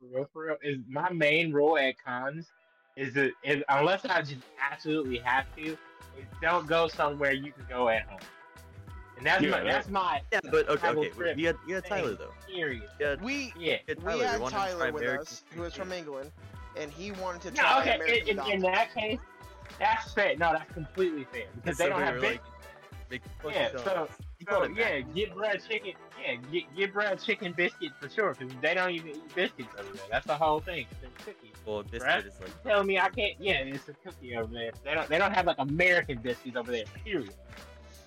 for real, for real, is my main rule at cons is that is, unless I just absolutely have to, is don't go somewhere you can go at home. And that's Yeah, my that- that's my Yeah, but okay, okay. trip You had, you had Tyler though. Period. You had, We Yeah. you had we Tyler. You had wanted to try Tyler with American us, who was from. England, and he wanted to No, try okay. American In, in, in that case, that's fair. No, that's completely fair because they So don't have were big. like, Yeah, so- He called So it yeah, mac. get bread chicken. Yeah, get get bread chicken biscuit for sure because they don't even eat biscuits over there. That's the whole thing. They're cookies. Well, biscuit Right? is like You telling me I can't? Yeah, it's a cookie over there. They don't. They don't have like American biscuits over there. Period.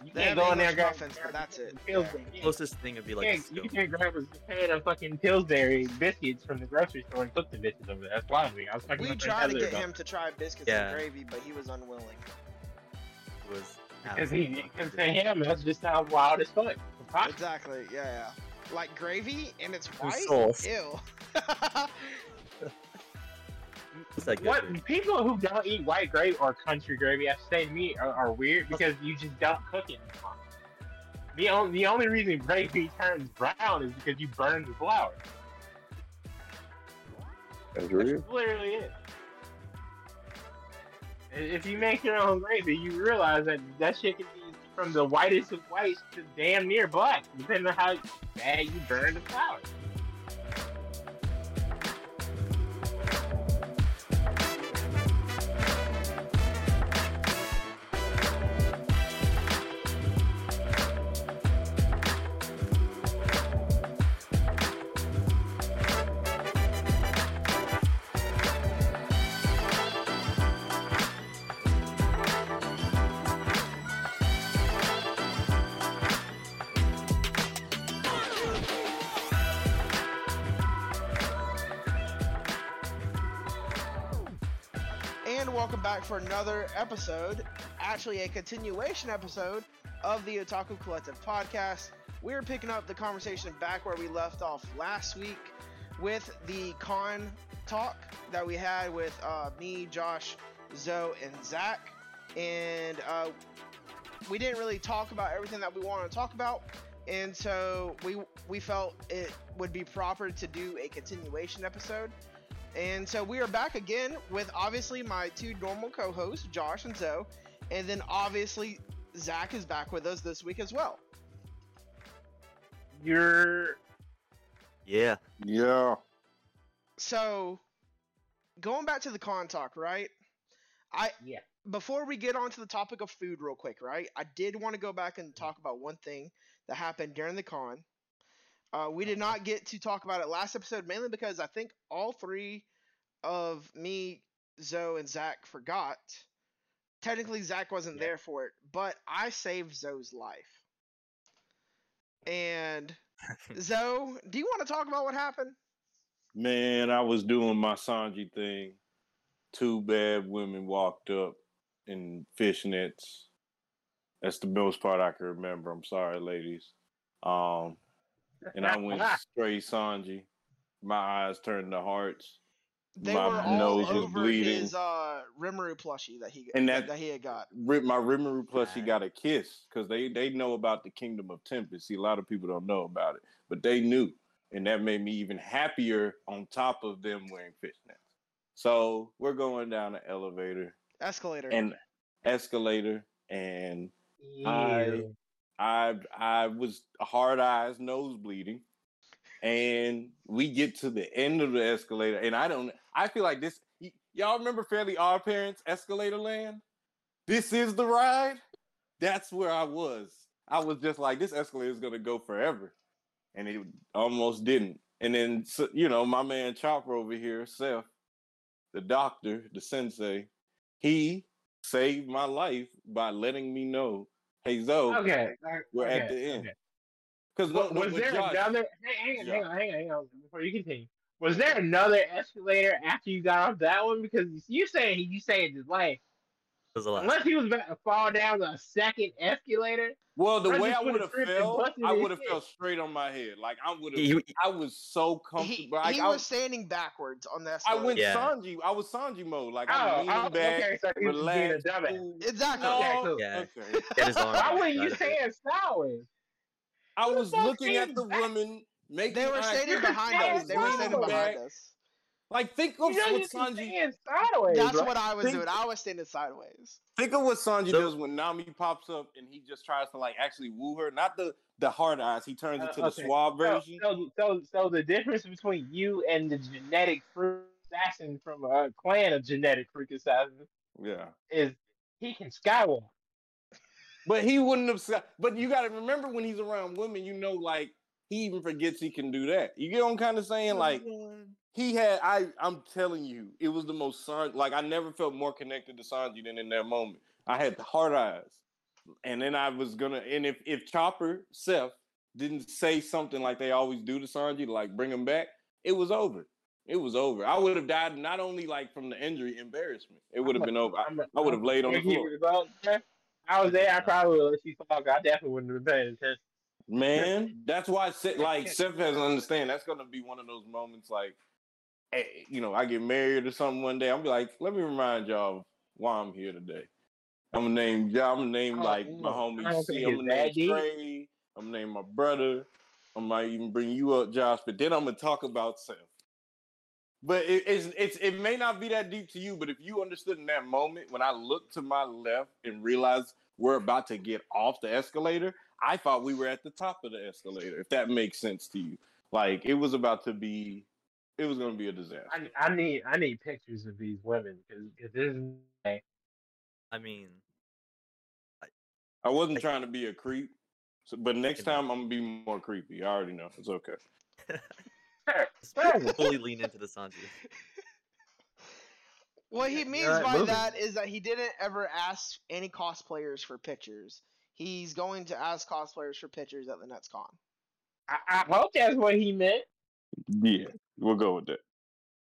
You They can't go in there and English grab muffins, but that's it. Pillsbury. Yeah. Yeah. closest thing would be like a can't, you can't grab a pan of fucking Pillsbury biscuits from the grocery store and cook the biscuits over there. That's wild to me. I was talking We to tried to get him to try biscuits Yeah. and gravy, but he was unwilling. It was Because he, absolutely because to him, that's just how wild as fuck. Exactly. Yeah, yeah. Like gravy and it's With white. sauce. Ew. What people who don't eat white gravy or country gravy, I say to me, are, are weird because you just don't cook it. The only the only reason gravy turns brown is because you burn the flour. That's That's literally it. If you make your own gravy, you realize that that shit can be from the whitest of whites to damn near black, depending on how bad you burn the flour. Another episode, actually a continuation episode of the Otaku Collective podcast. We're picking up the conversation back where we left off last week with the con talk that we had with uh, me, Josh, Zoe, and Zach. And uh, we didn't really talk about everything that we wanted to talk about. And so we we felt it would be proper to do a continuation episode. And so we are back again with obviously my two normal co-hosts, Josh and Zoe, and then obviously Zach is back with us this week as well. You're Yeah. Yeah. So going back to the con talk, right? I yeah. before we get on to the topic of food real quick, right? I did want to go back and talk about one thing that happened during the con. Uh, we did not get to talk about it last episode mainly because I think all three of me, Zoe, and Zach forgot. Technically, Zach wasn't Yeah. there for it, but I saved Zoe's life. And Zoe, do you want to talk about what happened? Man, I was doing my Sanji thing. Two bad women walked up in fishnets. That's the most part I can remember. I'm sorry, ladies. Um, and I went straight Sanji. My eyes turned to hearts. They My were all nose was over bleeding. his uh, Rimuru plushie that he And that, that- that he had got. My Rimuru plushie Right. got a kiss because they they know about the Kingdom of Tempest. See, a lot of people don't know about it, but they knew, and that made me even happier. On top of them wearing fishnets, so we're going down the elevator Escalator. and escalator, and I I I was hard eyes, nose bleeding, and we get to the end of the escalator, and I don't. I feel like this. y- Y'all remember Fairly Odd Parents Escalator Land? This is the ride. That's where I was. I was just like, this escalator is gonna go forever, and it almost didn't. And then, so- you know, my man Chopper over here, Seth, the doctor, the sensei, he saved my life by letting me know, hey Zoe, okay. Uh, we're at the end. okay. Because Was, was there another? Hang, hang, on, hang on, hang on, hang on, before you continue. Was there another escalator after you got off that one? Because you say you saved his life. There's a lot. Unless he was about to fall down the second escalator. Well, the way I would've would have tripped and fell, I would have head. fell straight on my head. Like I would have. I was so he comfortable. Like, he I, was standing backwards on the I went Yeah. Sanji. I was Sanji mode. Like Oh, I'm leaning oh, back, okay, so he was being a relaxed. Exactly. No, Okay, cool. Yeah. okay. Get his arm Why wouldn't you out of say it. it sideways? I was looking at the back? women making. They were standing behind us. They were standing behind us. Like think of You know, what Sanji. sideways. That's right? what I was Think- doing. I was standing sideways. Think of what Sanji So- does when Nami pops up and he just tries to like actually woo her. Not the the hard eyes. He turns Uh, into okay. the suave version. so, so, so the difference between you and the genetic fruit assassin from a clan of genetic freak assassins Yeah. is he can skywalk. But he wouldn't have. sa- But you got to remember when he's around women, you know, like he even forgets he can do that. You get what I'm kind of saying? Like he had. I. I'm telling you, it was the most Sanji. Like I never felt more connected to Sanji than in that moment. I had the hard eyes, and then I was gonna. And if if Chopper Seth didn't say something like they always do to Sanji, to like bring him back, it was over. It was over. I would have died not only like from the injury, embarrassment. It would have been over. I, I would have laid on the floor. I was there. I probably would have let you fall. I definitely wouldn't have been attention. Man, that's why like Seth has to understand that's gonna be one of those moments like, Eh, you know, I get married or something one day. I'll be like, let me remind y'all why I'm here today. I'm gonna name y'all. I'm gonna name Oh, like my I homie C. I'm gonna name. Trey. I'm gonna name my brother. I might even bring you up, Josh. But then I'm gonna talk about Seth. But it, it's it's it may not be that deep to you, but if you understood in that moment when I looked to my left and realized we're about to get off the escalator, I thought we were at the top of the escalator. If that makes sense to you, like it was about to be, it was going to be a disaster. I, I need I need pictures of these women because this is I mean, I wasn't trying to be a creep, so, but next time I'm gonna be more creepy. I already know it's okay. just fully lean into the Sanji. What he means right, by moving. that is that he didn't ever ask any cosplayers for pictures. He's going to ask cosplayers for pictures at the next con. I, I hope that's what he meant. Yeah, we'll go with that.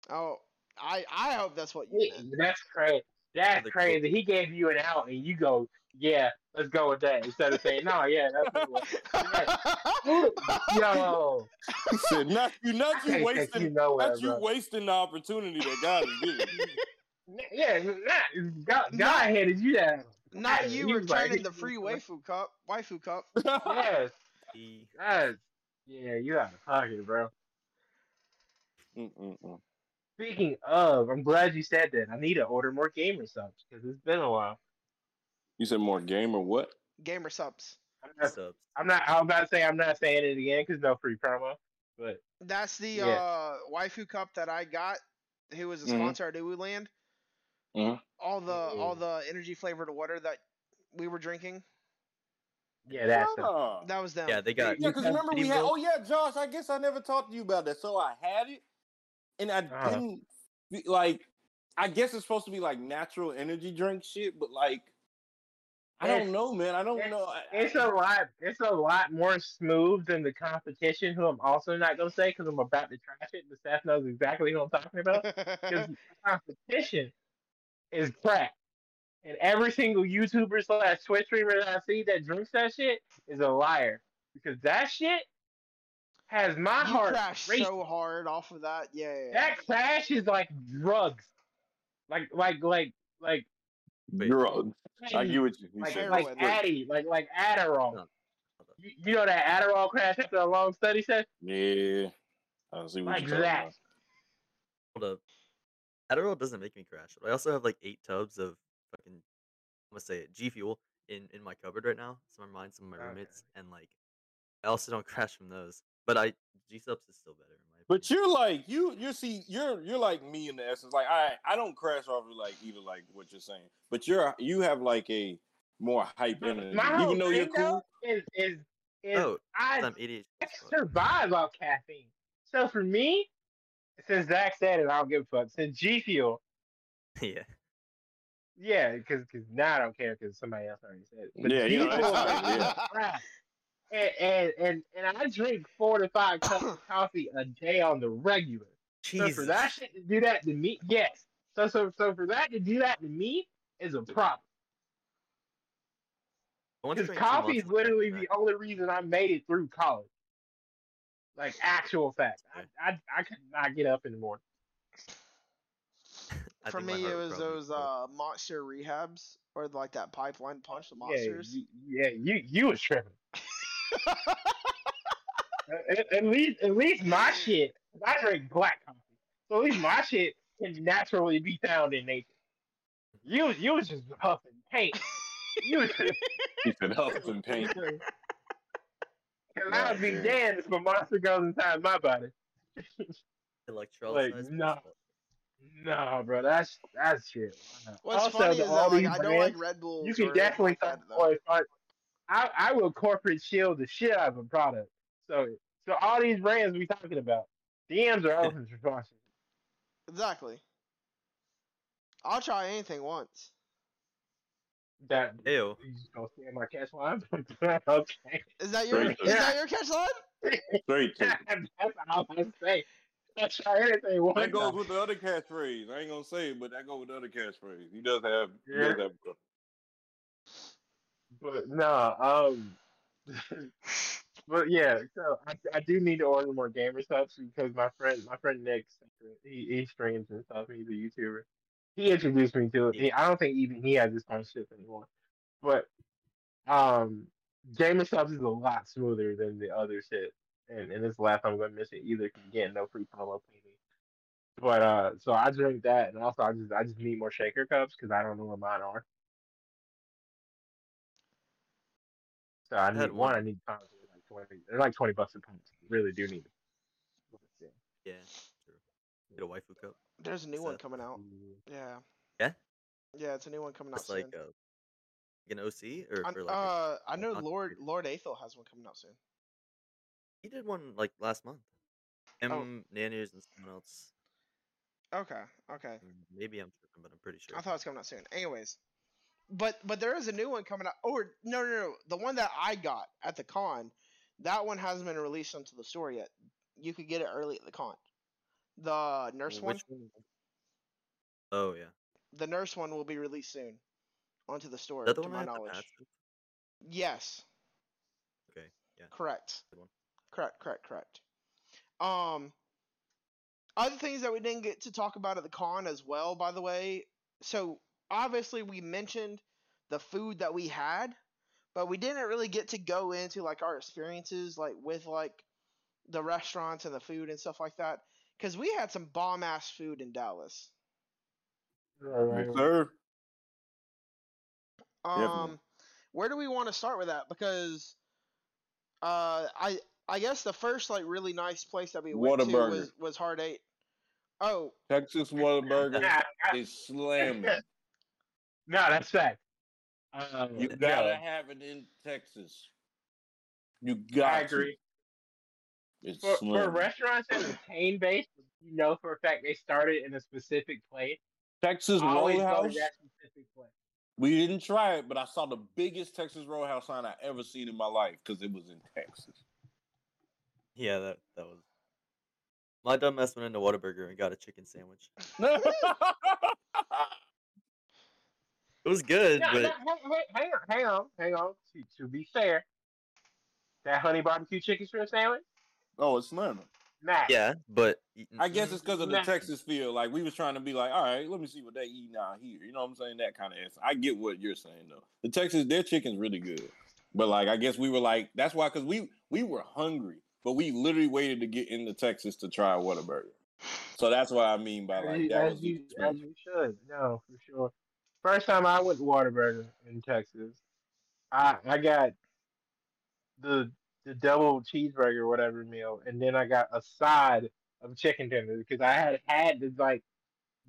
Oh, I I hope that's what you Yeah, meant. That's crazy. That's crazy. He gave you an out and you go, yeah, let's go with that instead of saying, no, yeah, that's what it was. Yo, He said, "Not you, not you wasting, you nowhere, not you bro. wasting the opportunity that God is giving." Yeah, not, God, God headed you down. Not Yeah, you he was like- returning the free waifu cup, waifu cup. Yes, He, that's, yeah, you out of pocket, bro. Mm-mm-mm. Speaking of, I'm glad you said that. I need to order more Gamer Supps because it's been a while. You said more game or what? Gamer Supps. I'm not, subs. I'm not. I'm about to say I'm not saying it again because no free promo. But That's the Yeah. uh waifu cup that I got. Who was a Mhm. sponsor at Uwu Land. Mhm. All the all Mhm. the energy flavored water that we were drinking. yeah, that's it. Ah. That was them. Yeah, they got. Yeah, because remember we had. Oh yeah, Josh. I guess I never talked to you about that. So I had it, and I Uh-huh. didn't like. I guess it's supposed to be like natural energy drink shit, but like, I It's- don't know, man. I don't it's- know. I- It's a lot. It's a lot more smooth than the competition. Who I'm also not gonna say because I'm about to trash it. The staff knows exactly who I'm talking about. Because competition is crap, and every single YouTuber slash Twitch streamer that I see that drinks that shit is a liar. Because that shit has my you heart crashed racing. so hard off of that. Yeah. yeah, yeah. That crash is like drugs. Like like like like Wait. drugs. I get what you, you like said. like Heroin. Addy, like like Adderall. No. You, you know that Adderall crash after a long study session? Yeah, I see what Like you're talking that. about. Hold up. Adderall doesn't make me crash. I also have like eight tubs of fucking, I'm gonna say it, G Fuel in in my cupboard right now. Some of mine, some of my Okay. roommates, and like, I also don't crash from those. But I G subs is still better in my But you're like you you see you're you're like me in the essence. Like I I don't crash off of like either like what you're saying, but you're you have like a more hype energy, My whole even though you're thing, though, cool. is is is Oh, 'cause I, I'm I survive off caffeine. So for me, since Zach said it, I don't give a fuck. Since G Fuel, yeah. yeah, because now I don't care because somebody else already said it. But Yeah, you know, Fuel that's fine, makes me yeah. Crash. And, and and and I drink four to five cups of coffee a day on the regular. So for that shit to do that to me, yes. So so so for that to do that to me is a problem. I want to Because coffee is literally the only reason I made it through college. Like actual fact. I, I I could not get up in the morning. I For me, it was those uh monster rehabs or like that pipeline punch the Yeah, monsters. you, yeah, you you was tripping. at, at least at least my shit. I drink black coffee. So at least my shit can naturally be found in nature. You was you was just huffing paint. You was He said huff and paint. Cause I would be damned if a monster goes inside my body. Electrolyte. Like, no. Nah, bro, that's that's shit. Why not? What's also, funny is that like I don't like Red Bull. you can definitely find boy fart. I I will corporate shield the shit out of a product. So so all these brands we talking about, DMs are open for sponsorship. Exactly. I'll try anything once. That Ew. you just gonna stay my cash line? okay. Is that your Great. is that your catch line? Straight to That's all I say. I try anything one That goes with the other catchphrase. I ain't gonna say it, but that goes with the other catchphrase. He does have. He does have But no, um, but yeah. So I, I do need to order more Gamer Supps because my friend, my friend Nick, he, he streams and stuff. He's a YouTuber. He introduced me to it. He, I don't think even he has this kind of shit anymore. But um, Gamer Supps is a lot smoother than the other shit, and and this is last time I'm gonna miss it either. Again, no free promo pay me. But uh, so I drink that, and also I just I just need more shaker cups because I don't know where mine are. So I had need one. one. I need pounds. They're like twenty. They're like twenty bucks a pound. Really do need it. Yeah. True. Get a waifu cup. There's a new Is one that- coming out. Yeah. Yeah? Yeah, it's a new one coming out It's soon. like uh, like an OC or I- for like. uh, I know Lord created. Lord Aethel has one coming out soon. he did one like last month. Him, Oh. Nanners, and someone else. Okay, okay. Mm, Maybe I'm tripping, but I'm pretty sure. I thought it was coming out soon. Anyways, but but there is a new one coming out. Or no, no, no. The one that I got at the con, that one hasn't been released onto the store yet. You could get it early at the con. The nurse one, one? Oh yeah. the nurse one will be released soon onto the store. That the to one my I had the knowledge. Yes. Okay. Yeah. Correct. Correct, correct, correct. Um other things that we didn't get to talk about at the con as well, by the way. So obviously we mentioned the food that we had, but we didn't really get to go into like our experiences like with like the restaurants and the food and stuff like that. Cause we had some bomb ass food in Dallas. Right, Yes, right. sir. Definitely. Um, where do we want to start with that? Because, uh, I I guess the first like really nice place that we went to was was Hard Eight. Oh, Texas Whataburger Nah, is slamming. No, that's fact. Um, You no, gotta have it in Texas. You got I agree. To. It's For, for restaurants that are chain based, you know for a fact they started in a specific place. Texas Always go to Roadhouse. that specific place. We didn't try it, but I saw the biggest Texas Roadhouse sign I ever seen in my life because it was in Texas. Yeah, that that was. My dumbass went into Whataburger and got a chicken sandwich. It was good, No, but no, hang, hang, hang on, hang on, hang on. To, to be fair, that honey barbecue chicken strip sandwich, oh, it's slamming. nah. yeah, but I guess it's because of the Nah. Texas feel. Like we was trying to be like, all right, let me see what they eat out here. You know what I'm saying? That kind of answer. I get what you're saying though. The Texas, their chicken's really good. But like, I guess we were like, that's why, because we we were hungry, but we literally waited to get into Texas to try a Whataburger. So that's what I mean by like you- that as was the you, as you should. No, for sure. First time I went to Whataburger in Texas, I I got the the double cheeseburger or whatever meal, and then I got a side of chicken tenders because I had had the like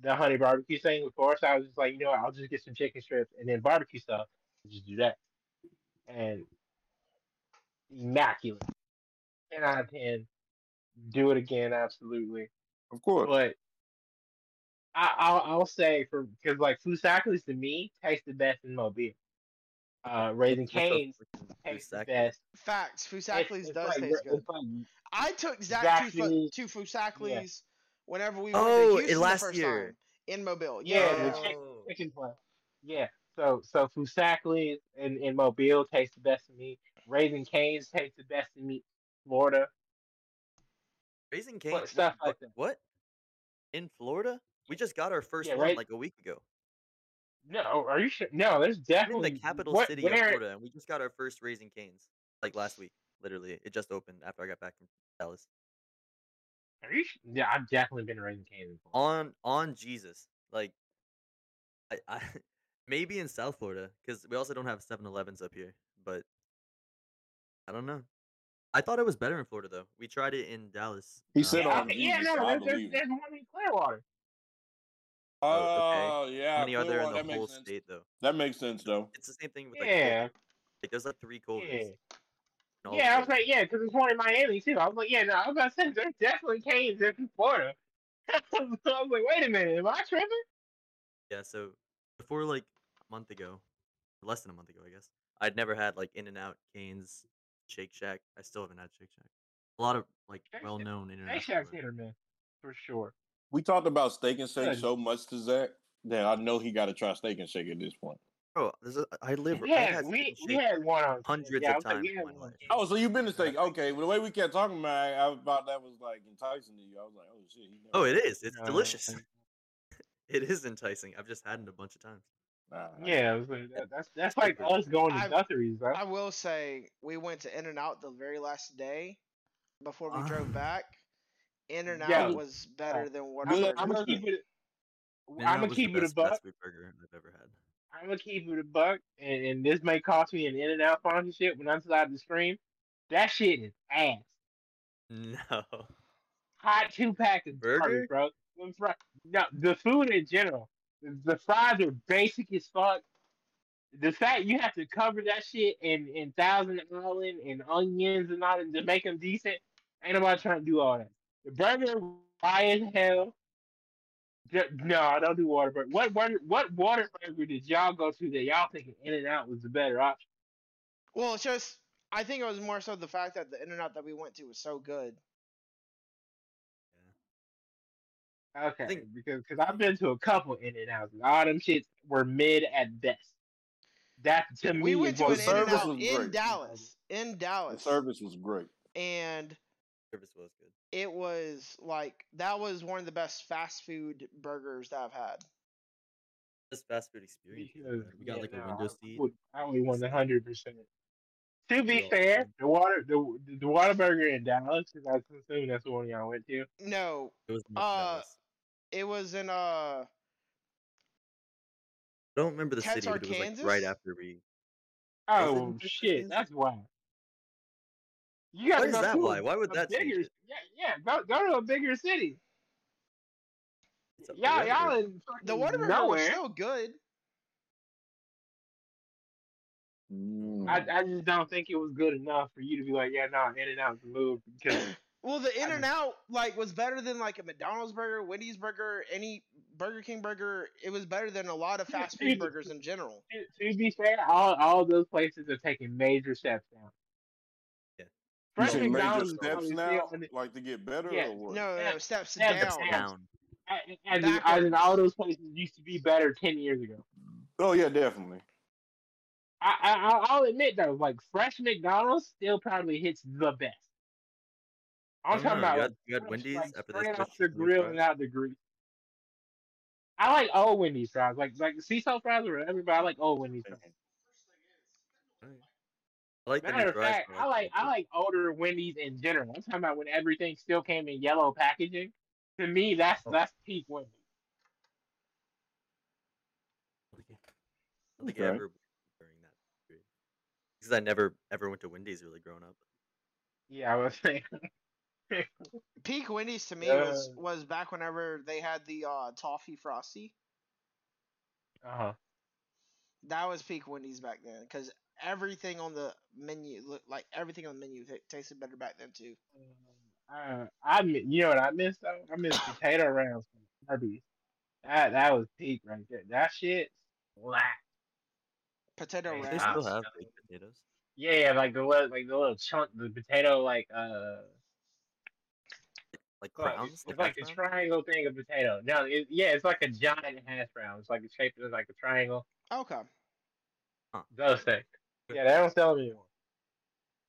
the honey barbecue thing before, so I was just like, you know what, I'll just get some chicken strips and then barbecue stuff, just do that, and immaculate. Ten out of ten. Do it again, absolutely. Of course. But I, I'll, I'll say for because like Foosackly's to me tastes the best in Mobile. Uh, Raising what's Cane's tastes the best. facts. It's- Foosackly's does like, taste good. Like, I took Zach to, Exactly. Fu- to Foosackly's whenever we went Oh, to Houston last the first year. time in Mobile. Yeah, Yeah, the yeah, Oh. chicken plant. Yeah. So so Foosackly's in, in Mobile tastes the best to me. Raising Cane's tastes the best to me. Florida. Raising Cane. stuff what, like that. What? In Florida? We just got our first Yeah, one right- like a week ago. No, are you sure? No, there's I'm in definitely the capital what, city where, of Florida, and we just got our first Raising Canes like last week. Literally, it just opened after I got back from Dallas. Are you? s- Yeah, I've definitely been raising Canes. before. On on Jesus, like, I, I maybe in South Florida because we also don't have 7-Elevens up here. But I don't know. I thought it was better in Florida though. We tried it in Dallas. He uh, said Yeah, on I- yeah, Jesus, no, I there's, there's, there's one in Clearwater. Oh, Oh yeah, How many are there in the that whole makes sense. state though? That makes sense though. It's the same thing with like Yeah, Culver. like there's like three Culvers. yeah. in Yeah, I was like, yeah, because there's one in Miami too. I was like, yeah, no, I was about to say there's definitely Canes in Florida. So I was like, wait a minute, am I tripping? Yeah, so before like a month ago, less than a month ago, I guess, I'd never had like In and Out, Canes, Shake Shack. I still haven't had Shake Shack. A lot of like well known In and They Out. Shack's hit or miss for sure. We talked about steak and shake Good. so much to Zach that I know he got to try steak and shake at this point. Bro, there's a, I live. I've Yeah, had we we had one on hundreds yeah, of was like, times we in had my one life. on Oh, so you've been to steak? Okay, well, the way we kept talking about it, I thought that was like enticing to you. I was like, oh shit. He never- Oh, it is. It's Uh, delicious. It is enticing. I've just had it a bunch of times. Nah, Yeah, like, that, that's that's like us going to I've- Guthrie's, bro. I will say we went to In and Out the very last day before we drove Ah. back. In and Out Yeah. was better oh, than what I'm, Good. Gonna keep it. In-N-Out I'm gonna was the keep it a buck. fast food burger I've ever had. I'm gonna keep it a buck, and, and this may cost me an In and Out sponsorship when I'm inside the stream. That shit is ass. No. Hot two pack of Burger? burgers, bro. No, the food in general. The, the fries are basic as fuck. The fact you have to cover that shit in, in Thousand Island and onions and all that to make them decent, ain't nobody trying to do all that. The burger dry as hell. Ju- No, I don't do Whataburger. What water, what water burger did y'all go to that y'all thinking In and Out was the better option? Well, it's just I think it was more so the fact that the In and Out that we went to was so good. Okay, think- because cause I've been to a couple In and Outs. and All them shits were mid at best. That to me We went to what an In and service Out was in great. Dallas. In The Dallas. service was great. And Service was good. It was like that was one of the best fast food burgers that I've had. Best fast food experience. I've Because, had. We got yeah, like a window I seat. would, I would want hundred percent. To be Well, fair, the water the the Whataburger in Dallas, because I assume that's the one y'all went to. No, It was much Uh, Dallas. it was in uh I don't remember the city, but it was like right after we. Oh shit, that's why. You gotta Why is go that why? Why would that change bigger, it? Yeah, yeah, go go to a bigger city. It's a- Y'all, y'all whatever. in the Water Whataburger was nowhere. still good. Mm. I, I just don't think it was good enough for you to be like, yeah, no, In and Out's the move because Well, the In and Out like was better than like a McDonald's burger, Wendy's burger, any Burger King burger. It was better than a lot of fast food burgers in general. to, to be fair, all all those places are taking major steps now. Yeah. You Fresh major McDonald's steps now, the- like to get better Yeah. or what? No, no, Yeah. steps Yeah, down. down. and, and, and, and all those places used to be better ten years ago. Oh yeah, definitely. I, I I'll- I'll admit though, like fresh McDonald's still probably hits the best. I'm I talking know, about you like, had- you had Wendy's like, after they off the grill fries? without the grease. I like old Wendy's fries, like like the sea salt fries or whatever, but I like old Wendy's fries. Alright. I like Matter new of fact, I like I like older Wendy's in general. I'm talking about when everything still came in yellow packaging. To me, that's Oh. that's peak Wendy's. I don't think I- I don't think I Okay. ever during that period because I never ever went to Wendy's really growing up. Yeah, I was saying. Peak Wendy's to me was Uh. was back whenever they had the uh, toffee frosty. Uh huh. That was peak Wendy's back then because everything on the menu looked like everything on the menu t- tasted better back then too. Uh, I mi- you know what I miss though? I miss potato rounds from Arby's. That that was peak right there. That shit slapped. Potato Hey, They still have baked potatoes. Yeah, yeah, like the little like the little chunk, the potato like uh, Like like, crowns. it's like like a browns? triangle thing of potato. No, it, yeah, it's like a giant hash brown. It's like it's shaped as like a triangle. Okay. Those things. Yeah, they don't sell them anymore,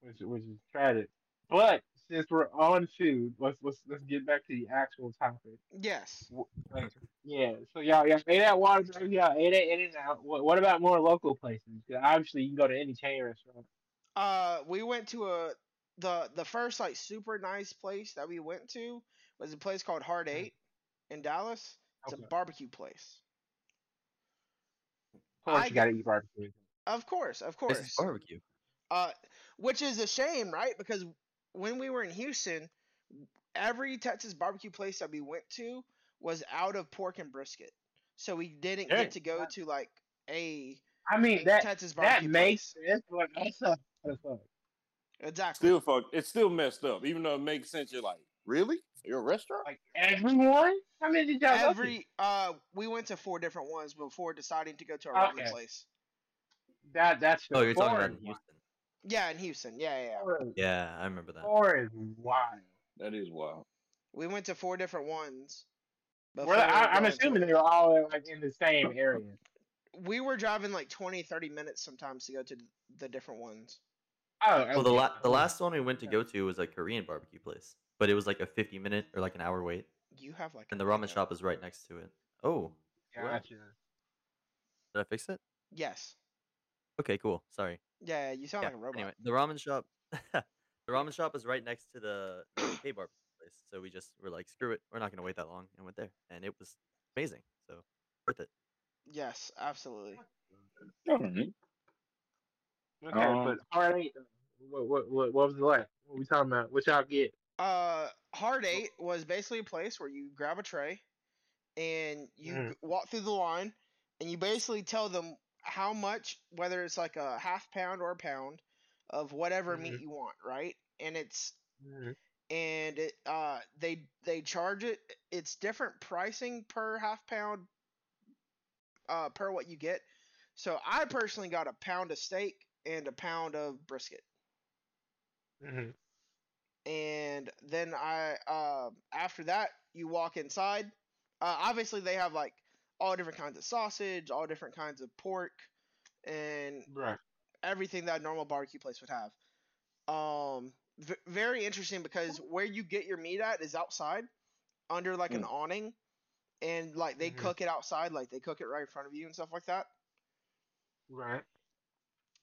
which which is tragic. But since we're on food, let's let's let's get back to the actual topic. Yes. Like, yeah, so y'all y'all ate at Waterburg, y'all ate at In and Out. What, what about more local places? Because obviously, you can go to any chain restaurant. Uh, we went to a the the first like super nice place that we went to was a place called Hard Eight in Dallas. It's Okay. a barbecue place. Of course, I you gotta eat barbecue. Of course, of This course. is barbecue. Uh, which is a shame, right? Because when we were in Houston, every Texas barbecue place that we went to was out of pork and brisket, so we didn't Dang. get to go to like a I mean that Texas that barbecue makes place. sense, but that's a that's a- Exactly. Still fuck. It's still messed up, even though it makes sense. You're like, really? You're a restaurant? like everyone. How many did y'all? Every uh, we went to four different ones before deciding to go to our ramen Okay. place. That that's Oh, you're talking about four wild. Houston. Yeah, in Houston. Yeah, yeah. yeah. Yeah, I remember that. Four is wild. That is wild. We went to four different ones. Well, I, I'm going to assuming they were all like in the same area. we were driving like 20, 30 minutes sometimes to go to the different ones. Oh, Well, the la- the last one we went to go to was a Korean barbecue place, but it was like a 50 minute or like an hour wait, You have like and the ramen shop is right next to it. Oh, Gotcha. did I fix it? Yes. Okay, cool. Sorry. Yeah, you sound Yeah. like a robot. Anyway, the ramen shop, the ramen shop is right next to the K bar place, so we just were like, screw it, we're not gonna wait that long, and went there, and it was amazing. So worth it. Yes, absolutely. All right. Okay, Um, but hard eight. What, what what what was it like? What we talking about? What y'all get? Uh, Hard Eight was basically a place where you grab a tray, and you Mhm. g- walk through the line, and you basically tell them how much, whether it's like a half pound or a pound, of whatever meat Mhm. you want, right? And it's Mm-hmm. and it uh they they charge it. It's different pricing per half pound, uh, per what you get. So I personally got a pound of steak and a pound of brisket. Mm-hmm. and then I uh, after that you walk inside. Uh, obviously, they have like all different kinds of sausage, all different kinds of pork, and Right. everything that a normal barbecue place would have. Um, v- very interesting because where you get your meat at is outside, under like an awning, and like they Mhm. cook it outside, like they cook it right in front of you and stuff like that. Right.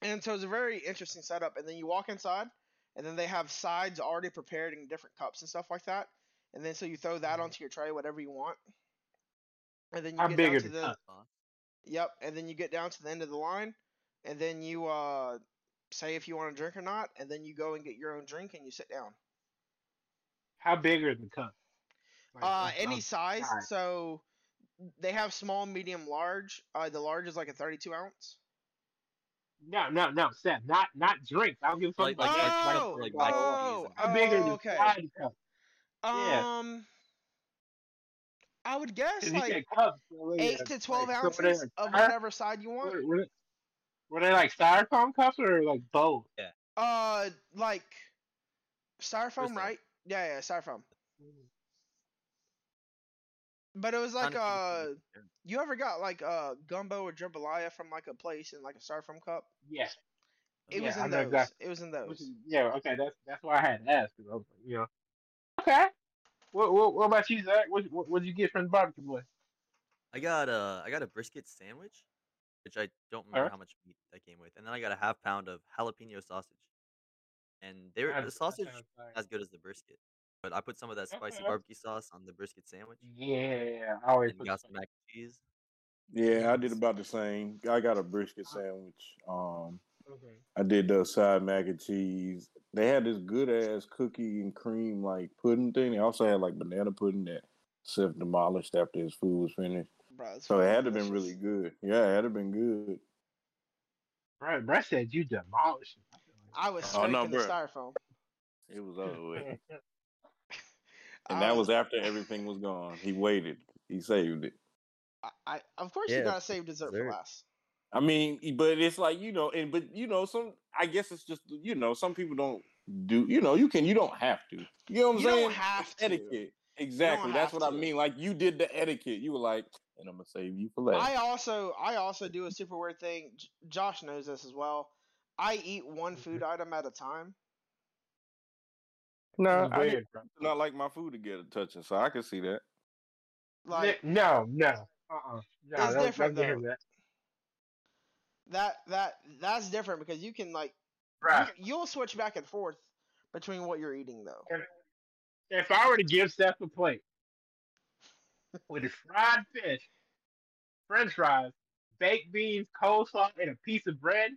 And so it's a very interesting setup. And then you walk inside, and then they have sides already prepared in different cups and stuff like that. And then so you throw that Mhm. onto your tray, whatever you want. And then you How get big down to the the cups? yep, and then you get down to the end of the line, and then you uh say if you want to drink or not, and then you go and get your own drink and you sit down. How big are the cups? Like, Uh, like, any um, size. size. So they have small, medium, large. Uh, the large is like a 32 ounce. No, no, no, Seth. Not not drinks. I don't give a fuck Like- about like- that. like- oh, like Like, mac and oh, cheese how big are oh, the okay. side cups? Yeah. I would guess like said cups. so eight that? to twelve Like, so ounces like of styro- whatever side you want. Were, were, were they like styrofoam cups or like both? Uh, like styrofoam, Interesting. right? Yeah, yeah, styrofoam. But it was like uh, you ever got like uh gumbo or jambalaya from like a place in like a styrofoam cup? Yeah. It Yeah, was I in know those. exactly. It was in those. is, yeah. Okay. That's that's why I had to ask. I was you know. Okay. What what, what about you, Zach? What what what'd you get from the barbecue boy? I got a I got a brisket sandwich, which I don't remember Alright. how much meat that came with, and then I got a half pound of jalapeno sausage, and they were, the sausage as good as the brisket, but I put some of that spicy Okay. barbecue sauce on the brisket sandwich, Yeah, I always and put got some mac and cheese. Yeah, I did about the same. I got a brisket uh-huh. sandwich. Um, Okay. I did the side mac and cheese. They had this good ass cookie and cream like pudding thing. They also had like banana pudding that Seth demolished after his food was finished. Bro, So it fucking had to have been really good. Yeah, it had to have been good. Brett, Brett said you demolished it. I was Oh, scraping no, the styrofoam. It was over with. I And that was after everything was gone. He waited. He saved it. I, I of course you gotta save dessert, for dessert. last. I mean, but it's like you know, and but you know, some I guess it's just you know, some people don't do. You know, you can. You don't have to. You know what I'm You don't saying? have It's to. etiquette. Exactly. That's have what I mean. Like you did the etiquette. You were like, and I'm gonna save you for last. I also I also do a super weird thing. J- Josh knows this as well. I eat one food item at a time. no, I weird, bro. not like my food to get a touching, so I can see that. Like no, no, uh, uh no, It's don't, different, don't give him though. That. that that that's different because you can like Right. you, you'll switch back and forth between what you're eating though. if I were to give Seth a plate with fried fish, French fries, baked beans, coleslaw, and a piece of bread,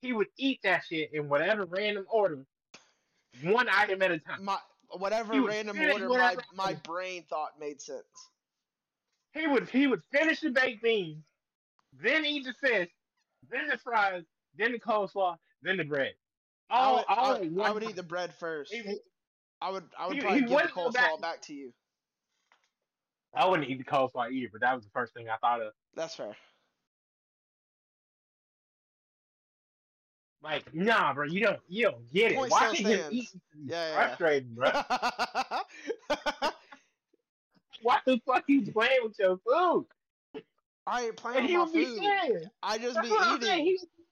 he would eat that shit in whatever random order, one item at a time. My whatever random order my, my brain thought made sense. He would he would finish the baked beans, then eat the fish, then the fries, then the coleslaw, then the bread. I would, all I, in I would eat the bread first. He I would I would he- probably he give the coleslaw back- back to you. I wouldn't eat the coleslaw either, but that was the first thing I thought of. That's fair. Like, nah, bro, you don't you don't get it. Point Watching him stands. eat Yeah, yeah, frustrating, bro. Why the fuck you playing with your food? I ain't playing And with he my would be food. saying, I just that's be what I'm saying. eating. He would be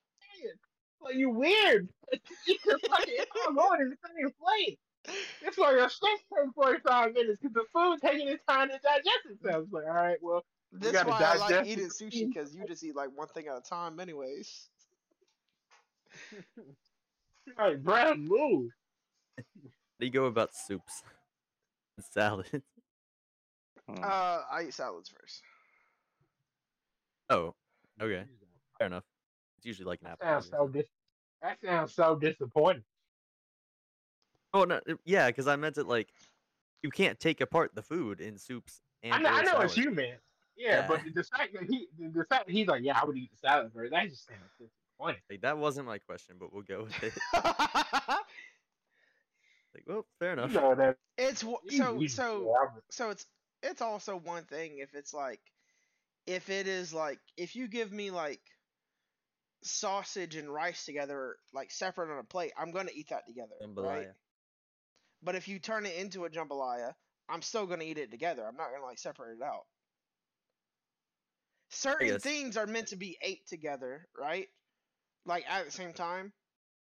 saying, like you weird. Eat your fucking I'm going in the same plate. That's why your steak takes 45 minutes because the food's taking its time to digest itself. It's like, all right, well, That's gotta why I like digest eating sushi because you just eat like one thing at a time, anyways. all right, Brad, move. How do you go about soups and salads? Uh, I eat salads first. Oh, okay, fair enough. It's usually like an That sounds appetizer. so dis- That sounds so disappointing. Oh no, yeah, because I meant it like you can't take apart the food in soups and I know, or I know what you meant. Yeah, Yeah. but the fact that he, the, the fact that he's like, yeah, I would eat the salad first. That just sounds disappointing. Like, that wasn't my question, but we'll go with it. Like, well, fair You enough. know that. it's so so so it's it's also one thing if it's like if it is like if you give me like sausage and rice together like separate on a plate i'm gonna eat that together right? Jambalaya. but if you turn it into a jambalaya i'm still gonna eat it together. I'm not gonna like separate it out. Certain things are meant to be ate together right? Like at the same time.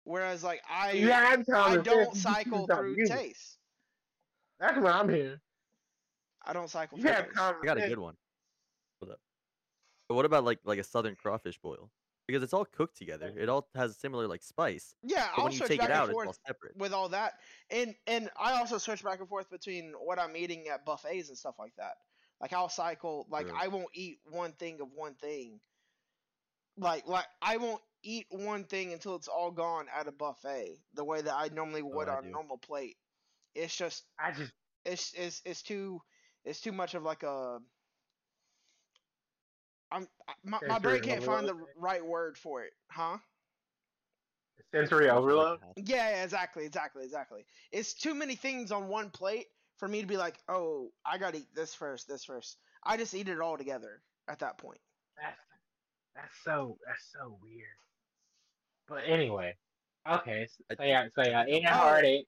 Whereas like i You had i don't you cycle choose not to through use taste That's what I'm here. i don't cycle You through have taste. I got a good one. Hold up. But what about like like a southern crawfish boil? Because it's all cooked together. It all has similar like spice. yeah But i'll when you switch take back it out, and it's forth all separate. with all that and and i also switch back and forth between what i'm eating at buffets and stuff like that like i'll cycle like True. i won't eat one thing of one thing like like i won't eat one thing until it's all gone at a buffet the way that i normally oh, would Oh, I on a normal plate it's just I just it's it's it's too it's too much of like a I'm I- my, my brain can't find the right word for it, huh? sensory overload. Yeah, yeah, exactly, exactly, exactly. It's too many things on one plate for me to be like, oh, I gotta eat this first, this first. I just eat it all together at that point. That's that's so that's so weird. But anyway, okay. So, so yeah, so yeah, eight and a Oh. hard eight.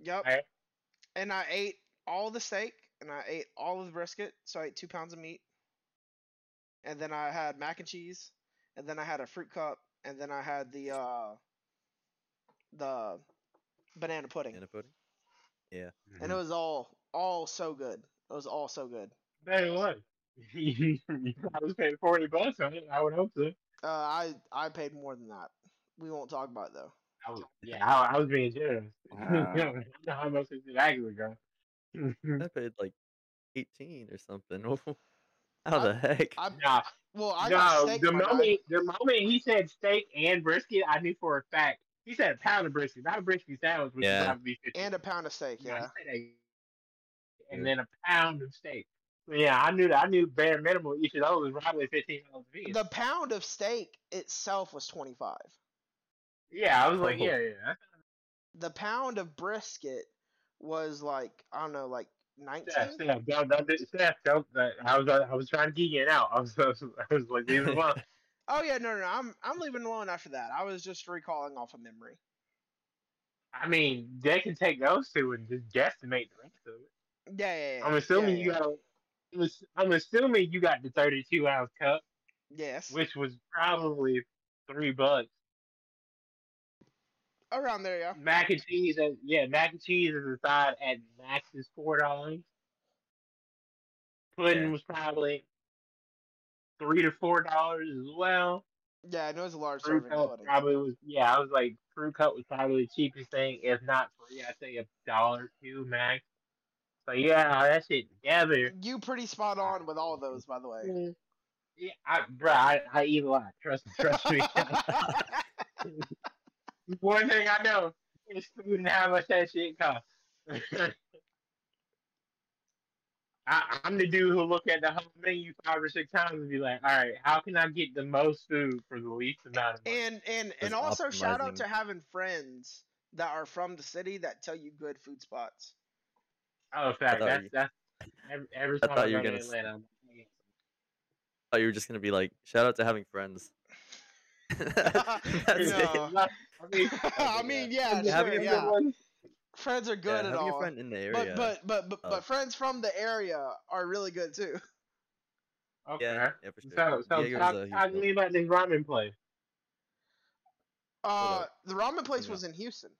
Yep. Alright. And I ate all the steak and I ate all of the brisket, so I ate two pounds of meat. And then I had mac and cheese, and then I had a fruit cup, and then I had the uh the banana pudding. Banana pudding. Yeah. And it was all all so good. It was all so good. Bet it was. you probably spent forty bucks on it. I would hope so. Uh, I I paid more than that. We won't talk about it though. I was, yeah, I, I was being generous. You know how much is it actually, girl? I paid like eighteen or something. How the heck? I nah, well I got no. steak. The my guy. moment, the moment he said steak and brisket, I knew for a fact. He said a pound of brisket, not a brisket sandwich, which Yeah. would probably be 50 and a pound of steak. No, he Yeah. a- and then a pound of steak. Yeah, I knew that. I knew bare minimum each of those was probably fifteen dollars a piece. The pound of steak itself was twenty five. yeah, I was like, Oh. yeah, yeah. The pound of brisket was like I don't know, like nineteen. Steph, Steph, don't, don't, Steph, don't. uh, I was, I was trying to geek it out. I was, I was, I was like, leave it alone. Oh yeah, no, no, no, I'm I'm leaving alone after that. I was just recalling off of memory. I mean, they can take those two and just guesstimate the rest of it. Yeah, yeah, yeah. I'm assuming yeah, you yeah. got. a- I'm ass- I'm assuming you got the 32 ounce cup, Yes. which was probably three bucks. Around there, yeah. Mac and cheese, at, yeah, mac and cheese is a side at max is four dollars. Pudding Yeah. was probably three to four dollars as well. Yeah, I know it's a large Fruit serving of probably was yeah, I was like fruit cut was probably the cheapest thing, if not free, I'd say a dollar two max. So yeah, that shit together. You pretty spot on with all of those, by the way. Yeah, I, bro, I, I eat a lot. Trust, trust me. One thing I know is food and how much that shit costs. I, I'm the dude who look at the whole menu five or six times and be like, all right, how can I get the most food for the least amount of money? and and and Just also shout out to having friends that are from the city that tell you good food spots. oh, fact, that's you- that's every, every I time thought I you go were to gonna Atlanta. I'm like, thought you were just gonna be like, shout out to having friends. That's it. No. I mean, I mean, yeah, friends are Having sure, a yeah. good one. Friends are Yeah, good at all. a friend in the But area. but but but, Oh. but friends from the area are really good too. Okay. yeah, yeah, for sure. So, so Diego's talk, a huge talk to fan. me about this ramen place. Uh, the ramen place Hold was in Houston.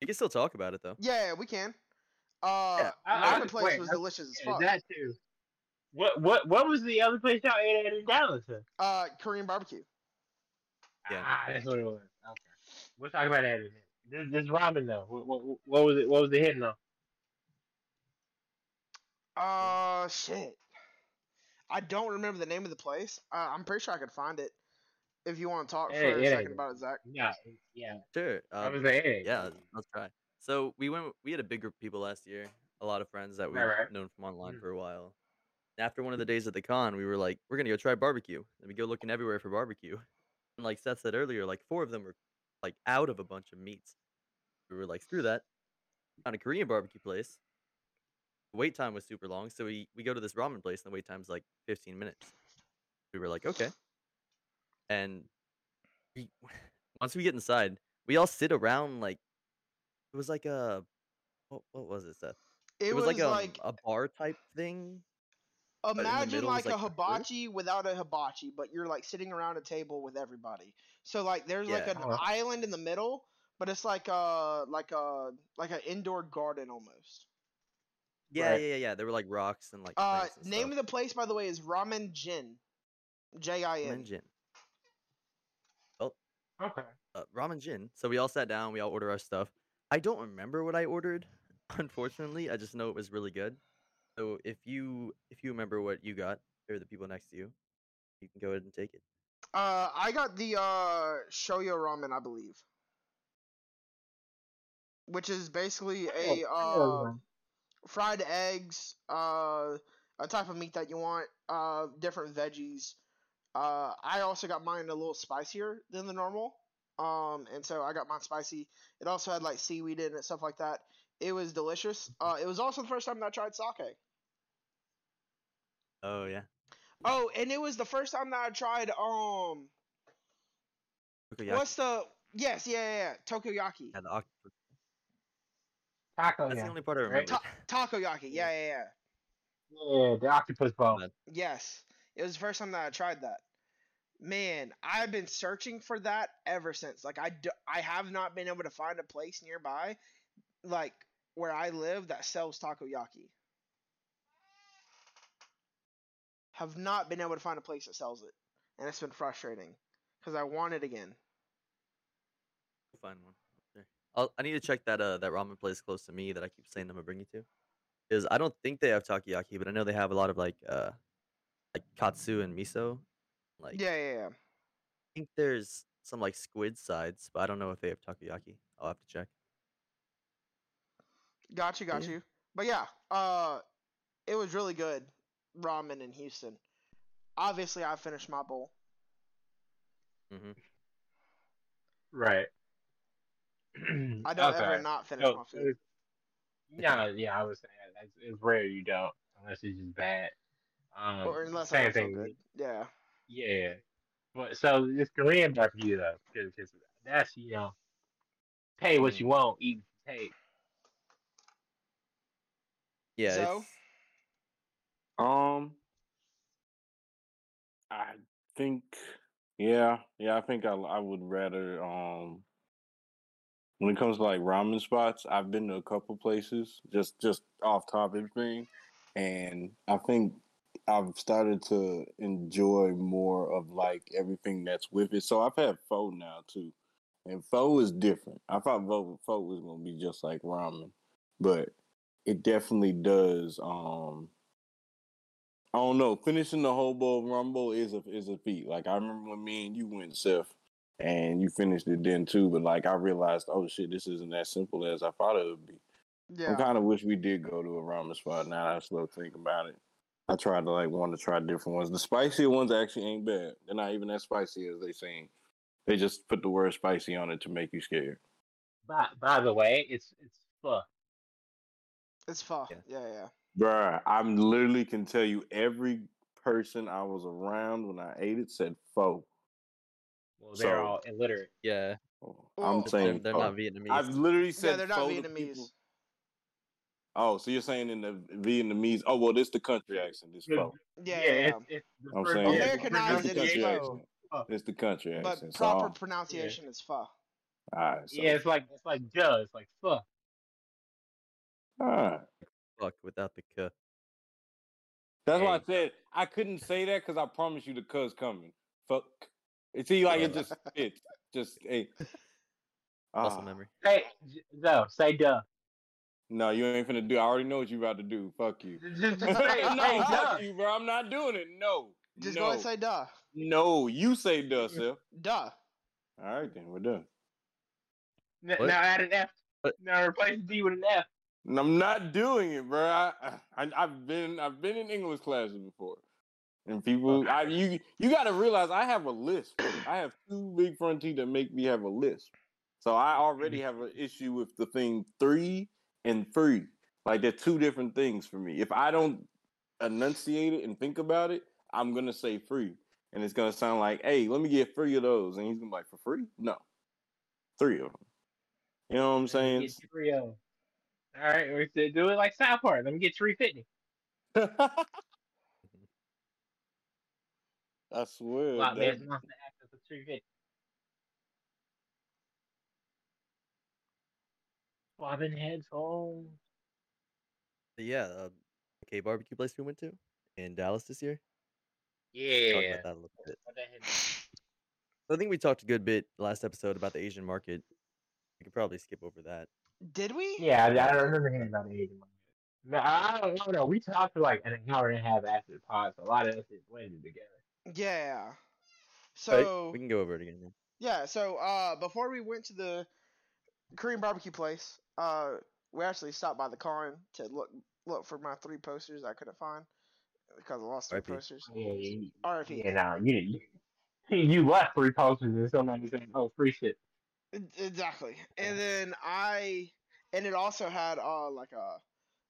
You can still talk about it though. Yeah, we can. Uh, Yeah, the I- I- ramen place wait, was I- delicious as fuck. that too. What what what was the other place y'all ate at in Dallas? then? Uh, Korean barbecue. Yeah. Ah, that's what it was. Okay, we'll talk about that in a minute. This, this ramen though, what, what, what was it? What was the hitting though? Uh, shit. I don't remember the name of the place. Uh, I'm pretty sure I could find it. If you want to talk Hey, for a second ain't- about it, Zach. Yeah, yeah. Sure. I Um, was saying. yeah, let's try. So we went. We had a big group of people last year. A lot of friends that we've Right, right. known from online Mhm. for a while. After one of the days at the con, we were like, we're gonna go try barbecue. And we go looking everywhere for barbecue. And like Seth said earlier, like four of them were like out of a bunch of meats. We were like, screw that. Found a Korean barbecue place. The wait time was super long, so we we go to this ramen place, and the wait time's like 15 minutes. We were like, okay. And we, once we get inside, we all sit around like it was like a what what was it, Seth? It, was, like a like a bar type thing. In the imagine middle like a like, the hibachi without a hibachi, but you're like sitting around a table with everybody. So like there's like an Uh-huh. island in the middle, but it's like a like a like an indoor garden almost. Yeah, Right. yeah, yeah, yeah. There were like rocks and like Uh, and name stuff. of the place by the way is Ramen Jin, J I Ramen N. Jin. Okay. Uh, ramen Jin. So we all sat down. We all ordered our stuff. I don't remember what I ordered. Unfortunately, I just know it was really good. So if you if you remember what you got or the people next to you, you can go ahead and take it. Uh, I got the uh shoyu ramen, I believe, which is basically a uh fried eggs, uh, a type of meat that you want, uh, different veggies. Uh, I also got mine a little spicier than the normal. Um, and so I got mine spicy. It also had like seaweed in it, stuff like that. It was delicious. Uh, it was also the first time that I tried sake. Oh yeah. Oh, and it was the first time that I tried um, Takoyaki. what's the yes, yeah, yeah, yeah, takoyaki, Yeah, the octopus. Taco. That's yeah. the only part I remember. Ta- takoyaki, yeah, yeah, yeah. Yeah, the octopus ball. That- Yes, it was the first time that I tried that. Man, I've been searching for that ever since. Like I, do, I have not been able to find a place nearby, like where I live, that sells takoyaki. Have not been able to find a place that sells it, and it's been frustrating because I want it again. Find one. I'll, I need to check that uh that ramen place close to me that I keep saying I'm gonna bring you to. Because I don't think they have takoyaki, but I know they have a lot of like uh like katsu and miso. Like Yeah, yeah, yeah. I think there's some like squid sides, but I don't know if they have takoyaki. I'll have to check. Got you, got Yeah. you. But yeah, uh, it was really good. Ramen in Houston. Obviously, I finished my bowl. hmm Right. I don't okay. ever not finish So, my food. yeah, yeah, I was saying it's, it's rare you don't, unless it's just bad. Um, or unless same don't feel thing. good. Yeah. Yeah, but so this Korean barbecue though, because that's you know, pay what Mm. you want, eat what you take. Yeah. So? Um, I think, yeah, yeah, I think I I would rather um. When it comes to like ramen spots, I've been to a couple places, just just off topic thing, and I think I've started to enjoy more of like everything that's with it. So I've had pho now too, and pho is different. I thought pho was gonna be just like ramen, but it definitely does. Um, I don't know. Finishing the hobo rumble is a is a feat. Like I remember when me and you went, Seth, and you finished it then too. But like I realized, oh shit, this isn't as simple as I thought it would be. Yeah. I kind of wish we did go to a ramen spot. Now that I slow think about it, I tried to like want to try different ones. The spicier ones actually ain't bad. They're not even as spicy as they seem. They just put the word spicy on it to make you scared. By, by the way, it's it's pho. It's pho. Yeah. Yeah, yeah. Bruh, I am literally can tell you every person I was around when I ate it said pho. Well, they're So- all illiterate. Yeah, oh, I'm Well, they're, saying they're not Vietnamese. I've literally said Yeah, they're not pho to Vietnamese. Oh, so you're saying in the Vietnamese? Oh, well, this the country accent. This pho. Yeah, yeah. yeah. It's, it's I'm saying yeah, Americanized it's the is country pho. accent. It's the country But accent. proper So, pronunciation is pho. all right. So, Yeah, it's like it's like duh. It's like pho. all right. Fuck without the k. That's why I said I couldn't say that because I promise you the cuz coming. Fuck. It see like it just fits. Just hey. Muscle Ah. memory. Say j- no. Say duh. No, you ain't finna do. I already know what you about to do. Fuck you. Just, just no, say, say duh. you, bro. I'm not doing it. No. Just no. go and say duh. No, you say duh, Seth. Duh. All right, then we're done. N- Now add an F. What? Now replace D with an F. And I'm not doing it, bro. I, I I've been I've been in English classes before, and people, I you you got to realize I have a list. I have two big front teeth that make me have a list. So I already have an issue with the thing three and three. Like they're two different things for me. If I don't enunciate it and think about it, I'm gonna say free, and it's gonna sound like, "Hey, let me get three of those," and he's gonna be like, "For free? No, three of them." You know what I'm saying? Three of. All right, we said do it like South Park. Let me get three fifty. I swear. Lot that- man wants to act as a three fifty. Swabbing heads home. Yeah, uh, okay, barbecue place we went to in Dallas this year. Talk Yeah. about that a little bit. I think we talked a good bit last episode about the Asian market. We could probably skip over that. Did we? Yeah, I, I don't remember hearing about the Asian. No, I don't know. We talked for like an hour and a half after the pod, so a lot of us is blended together. Yeah. Right? So we can go over it again. then. yeah, so uh, before we went to the Korean barbecue place, uh, we actually stopped by the con to look look for my three posters I couldn't find because I lost three RIP. posters. Yeah, you, RIP. yeah, no, you, you you left three posters and still not saying, oh, free shit. Exactly. And then I and it also had uh like uh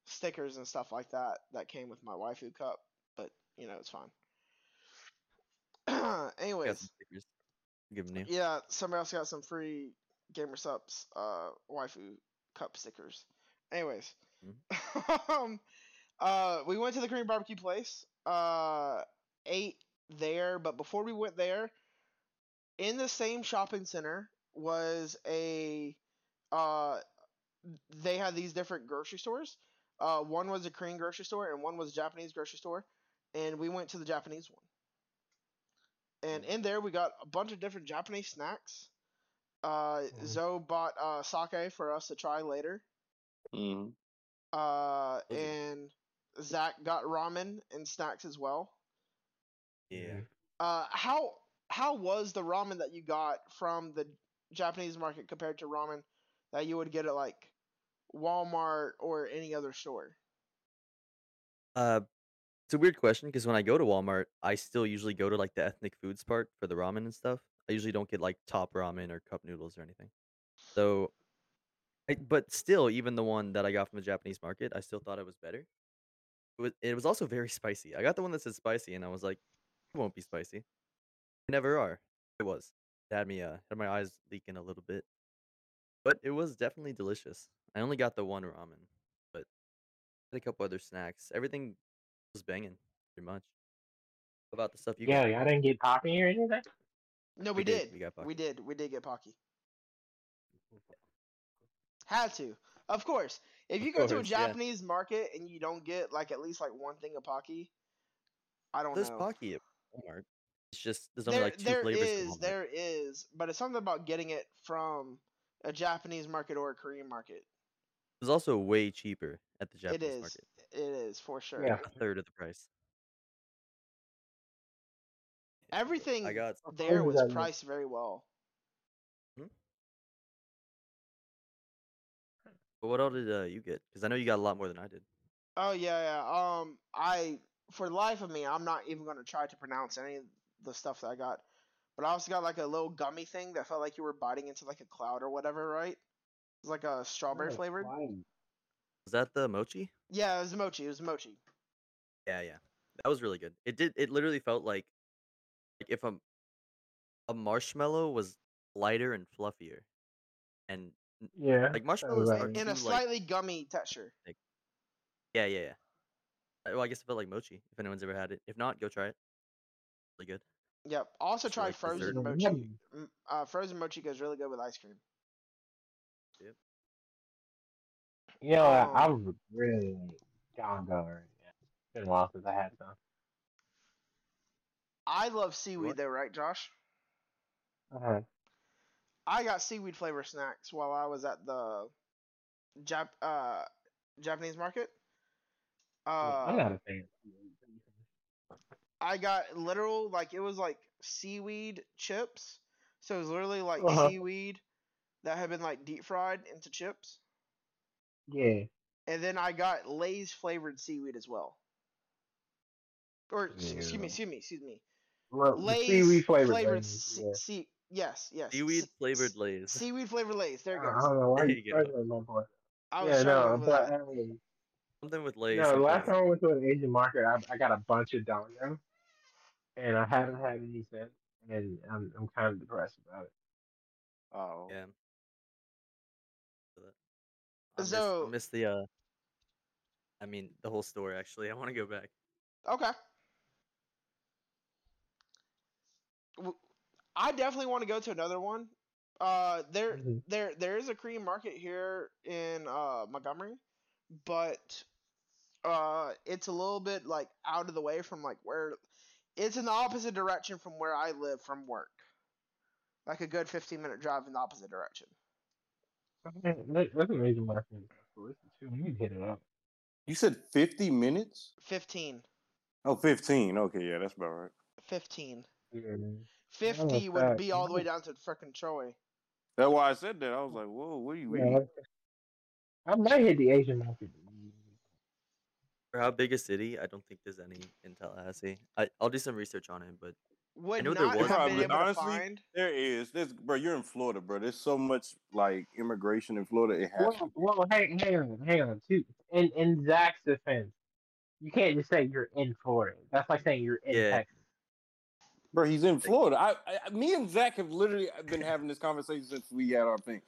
stickers and stuff like that that came with my waifu cup, but you know, it's fine. Got Anyways, some stickers. Give them you. yeah, somebody else got some free Gamer Supps uh waifu cup stickers. Anyways, um, uh, we went to the Korean barbecue place. Uh, ate there, but before we went there, in the same shopping center was a uh, they had these different grocery stores. Uh, one was a Korean grocery store and one was a Japanese grocery store, and we went to the Japanese one. And in there, we got a bunch of different Japanese snacks. Uh, Mhm. Zoe bought uh, sake for us to try later. Mhm. Uh, Those are- and Zach got ramen and snacks as well. Yeah. Uh, how how was the ramen that you got from the Japanese market compared to ramen that you would get at like Walmart or any other store? Uh, it's a weird question because when I go to Walmart, I still usually go to like the ethnic foods part for the ramen and stuff. I usually don't get like top ramen or cup noodles or anything. So, I, but still, even the one that I got from the Japanese market, I still thought it was better. It was, it was also very spicy. I got the one that said spicy, and I was like, it won't be spicy. They never are. It was. It had me uh had my eyes leaking a little bit, but it was definitely delicious. I only got the one ramen, but had a couple other snacks. Everything was banging, pretty much. What about the stuff you Yeah, got? y'all didn't get Pocky or anything? No, we, We did, did. we got we did. We did get Pocky. Had to. Of course. If Of you go to a course, yeah. Japanese market and you don't get like at least like one thing of Pocky, I don't There's know. Pocky at Walmart. It's just there's only There, like two there flavors. at is, Walmart. there is, but it's something about getting it from a Japanese market or a Korean market. It's also way cheaper at the It Japanese is. market. It is for sure. Yeah. A third of the price. Everything I got there was Everything. priced very well. But what all did uh, you get? Because I know you got a lot more than I did. Oh yeah, yeah. Um, I for the life of me, I'm not even gonna try to pronounce any of the stuff that I got. But I also got like a little gummy thing that felt like you were biting into like a cloud or whatever, right? It was like a strawberry Oh, flavored. fine. Was that the mochi? Yeah, it was mochi. It was mochi. Yeah, yeah. That was really good. It did. It literally felt like, like if a a marshmallow was lighter and fluffier, and Yeah. like marshmallows right. are In too, a like slightly gummy texture. yeah, yeah, yeah. Uh, Well, I guess it felt like mochi. If anyone's ever had it, if not, go try it. Really good. Yep. Also For, tried like, frozen dessert. mochi. Yum. Uh, frozen mochi goes really good with ice cream. Yep. You know, I, Um, I was really gone go right now. It's been a while since I had some. I love seaweed What? though, right, Josh? Uh-huh. I got seaweed flavor snacks while I was at the Jap uh Japanese market. Uh, I'm not a fan. I got literal like it was like seaweed chips. So it was literally like Uh-huh. seaweed that had been like deep fried into chips. Yeah. And then I got Lay's flavored seaweed as well. Or s- excuse me, excuse me, excuse me. Well, Lay's seaweed flavored. flavored Lay's, se- yeah. sea- yes, yes. Seaweed flavored s- Lay's. Seaweed flavored Lay's. There it goes. I don't know why you you go. struggling, my boy. I was Yeah, struggling no, with but that. um, Something with Lay's. no. something Last time I went to an Asian market, I, I got a bunch of dango, and I haven't had any since, and I'm I'm kind of depressed about it. Oh, Yeah. So I miss, So- I miss the uh. I mean the whole story. Actually, I want to go back. Okay. I definitely want to go to another one. Uh, there, Mhm. there, there is a Korean market here in uh Montgomery, but uh, it's a little bit like out of the way from like where it's in the opposite direction from where I live from work. Like a good fifteen minute drive in the opposite direction. Okay, that- That's an Asian market. Too. We need to hit it up. you said fifty minutes? 15. Oh, 15. Okay, yeah, that's about right. 15. Yeah, 50 would fact. be all the way down to frickin' Troy. That's why I said that. I was like, whoa, what are you Yeah, eating? I might hit the Asian market. For how big a city, I don't think there's any in Tallahassee. I I'll do some research on it, but Would know there not was have Probably, able honestly, to find. There is. There's, bro, you're in Florida, bro. There's so much like immigration in Florida. It has. Well, well, hang, hang on, hang on. Too. In in Zach's defense, you can't just say you're in Florida. That's like saying you're in Yeah. Texas. Bro, he's in Florida. I, I, me and Zach have literally uh, been having this conversation since we had our thing.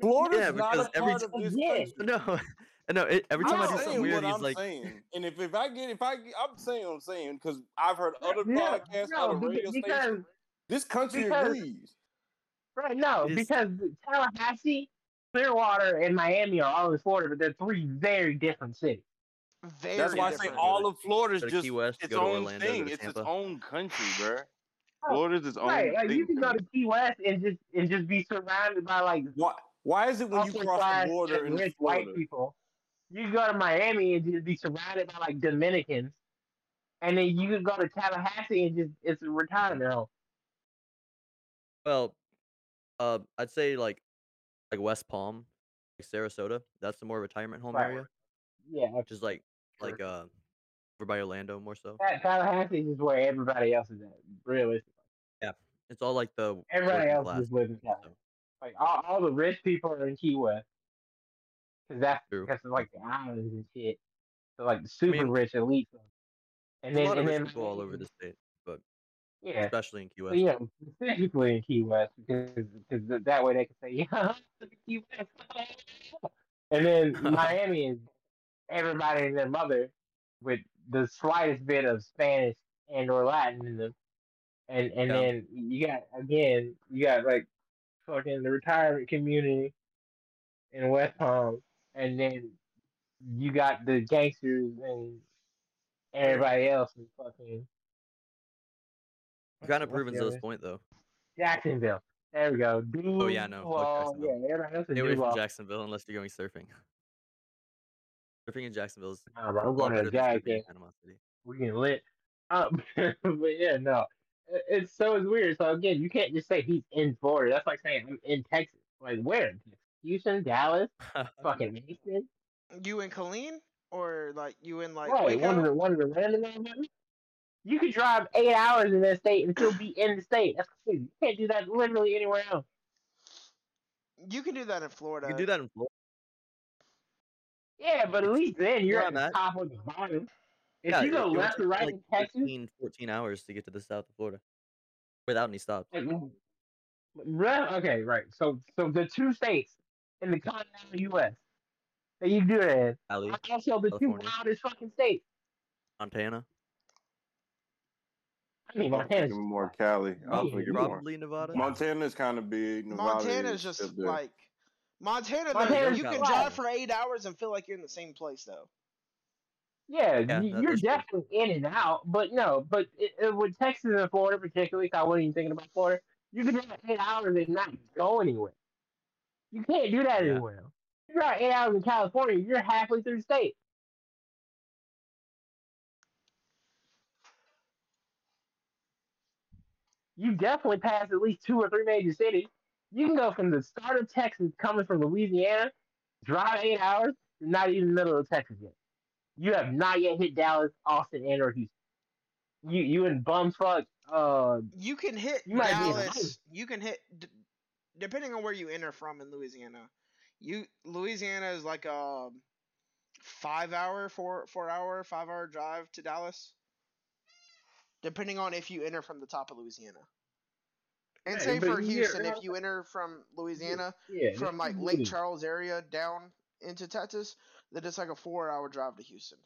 Florida's Yeah, not because a every part of this Yeah. country. no, no. It, every time I'm I do something weird, what he's I'm like, saying, and if, if I get if I get, I'm saying what I'm saying because I've heard other Yeah, podcasts, no, other beca- radio because stations. This country because- agrees. right no, It is- because Tallahassee, Clearwater, and Miami are all in Florida, but they're three very different cities. Very That's why I say all of Florida is Go to just Key West, its go to own Orlando, thing. It's its own country, bro. Oh, Florida's its own Right, like thing. you can go to Key West and just and just be surrounded by like Why? Why is it when you cross the border and rich white people. You go to Miami and just be surrounded by like Dominicans, and then you can go to Tallahassee and just it's a retirement home. well, uh, I'd say like, like West Palm, like Sarasota. That's the more retirement home Right. area, Yeah, which is like, like uh, over by Orlando more so. Ta- Tallahassee is where everybody else is at. Realistically, Yeah, It's all like the everybody else class. is living in so. Like all, all the rich people are in Key West, because that's True. because of like the islands and shit. So like the super mean, rich elite. And then a lot of and rich then people all over the state, but yeah, especially in Key West. know, specifically in Key West because because that way they can say, yeah, Key West. and then Miami is everybody and their mother with the slightest bit of Spanish and or Latin in them. And and Yeah. then you got again, you got like fucking the retirement community in West Palm, and then you got the gangsters and everybody else is fucking You're kind of what's proving the Zoe's point though. Jacksonville. There we go. Oh, yeah, no, fuck Yeah, everybody else is away from Jacksonville unless you're going surfing. Surfing in Jacksonville is Nah, bro, I'm going to better than surfing in Jackson. Panama City. We getting lit. Um, but yeah, no, It- it's so it's weird. So again, you can't just say he's in Florida. That's like saying I'm in Texas. Like where? Houston, Dallas, fucking Houston. You in Killeen or like you in like right, one of the one of the random areas. You could drive eight hours in that state and still be in the state. That's crazy. You can't do that literally anywhere else. You can do that in Florida. You can do that in Florida. Yeah, but at least then you're Where at I'm the at. top of the bottom. If yeah, you go it- it would left take or right like in Texas, 13, 14 hours to get to the south of Florida without any stops. like, right, okay, right. So, so the two states in the continental U.S. that you do that in Cali, are also the two wildest fucking states. Montana, I mean, I'm Montana's more Cali. I was probably, thinking more. Nevada. Montana's kind of big. Nevada Montana's just up there. like Montana. though, Montana's you can drive for eight hours and feel like you're in the same place though. Yeah, Yeah, you- that- you're that's true. definitely in and out, but no, but it, it, with Texas and Florida particularly, 'cause I wasn't even thinking about Florida. You can drive eight hours and not go anywhere. You can't do that Yeah. anywhere. else. You drive eight hours in California, you're halfway through the state. You definitely pass at least two or three major cities. You can go from the start of Texas, coming from Louisiana, drive eight hours, you're not even in the middle of Texas yet. You have not yet hit Dallas, Austin, and or Houston. You you in bumfuck uh You can hit You might be Dallas. You can hit d- depending on where you enter from in Louisiana. You Louisiana is like a five hour, four four hour, five hour drive to Dallas. Depending on if you enter from the top of Louisiana. And Yeah, same for Houston, yeah, if you enter from Louisiana, yeah from like Lake. Charles area down into Texas, then it's like a four hour drive to Houston.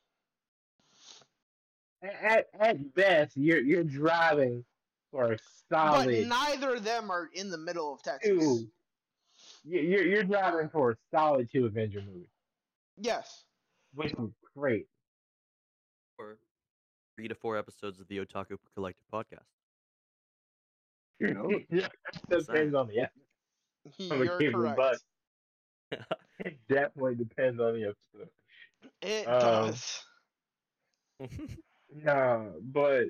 At, at best, you're you're driving for a solid. But neither of them are in the middle of Texas. two. you- You're you're driving for a solid two Avenger movies, Yes. which is great. Or three to four episodes of the Otaku Collective podcast. You know? yeah, depends on the episode. I'm You're kid with correct. It definitely depends on the episode. It Um, does. No, but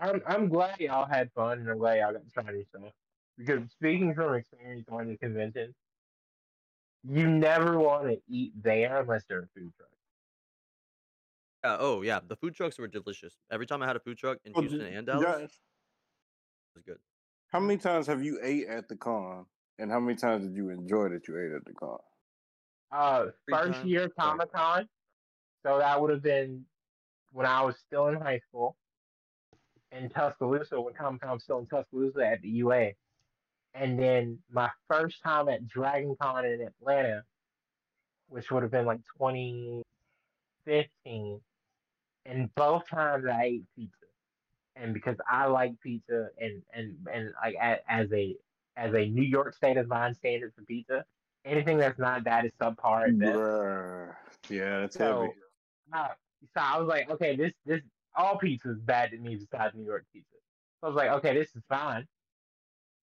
I'm I'm glad y'all had fun and I'm glad y'all got to try new stuff. Because speaking from experience on the convention, you never want to eat there unless they're a food truck. Uh, oh yeah, the food trucks were delicious. Every time I had a food truck in Well, Houston and Dallas, it was good. how many times have you ate at the con, and how many times did you enjoy that you ate at the con? Uh, Free first time? year Comic Con, so that would have been when I was still in high school in Tuscaloosa when Comic Con was still in Tuscaloosa at the UA, and then my first time at Dragon Con in Atlanta, which would have been like 2015, and both times I ate pizza, and because I like pizza and and and like as a as a New York state of mind standard for pizza, anything that's not that is subpar at best. Yeah, that's So, heavy. uh, so I was like, okay, this this all pizza is bad to me besides New York pizza. So I was like, okay, this is fine.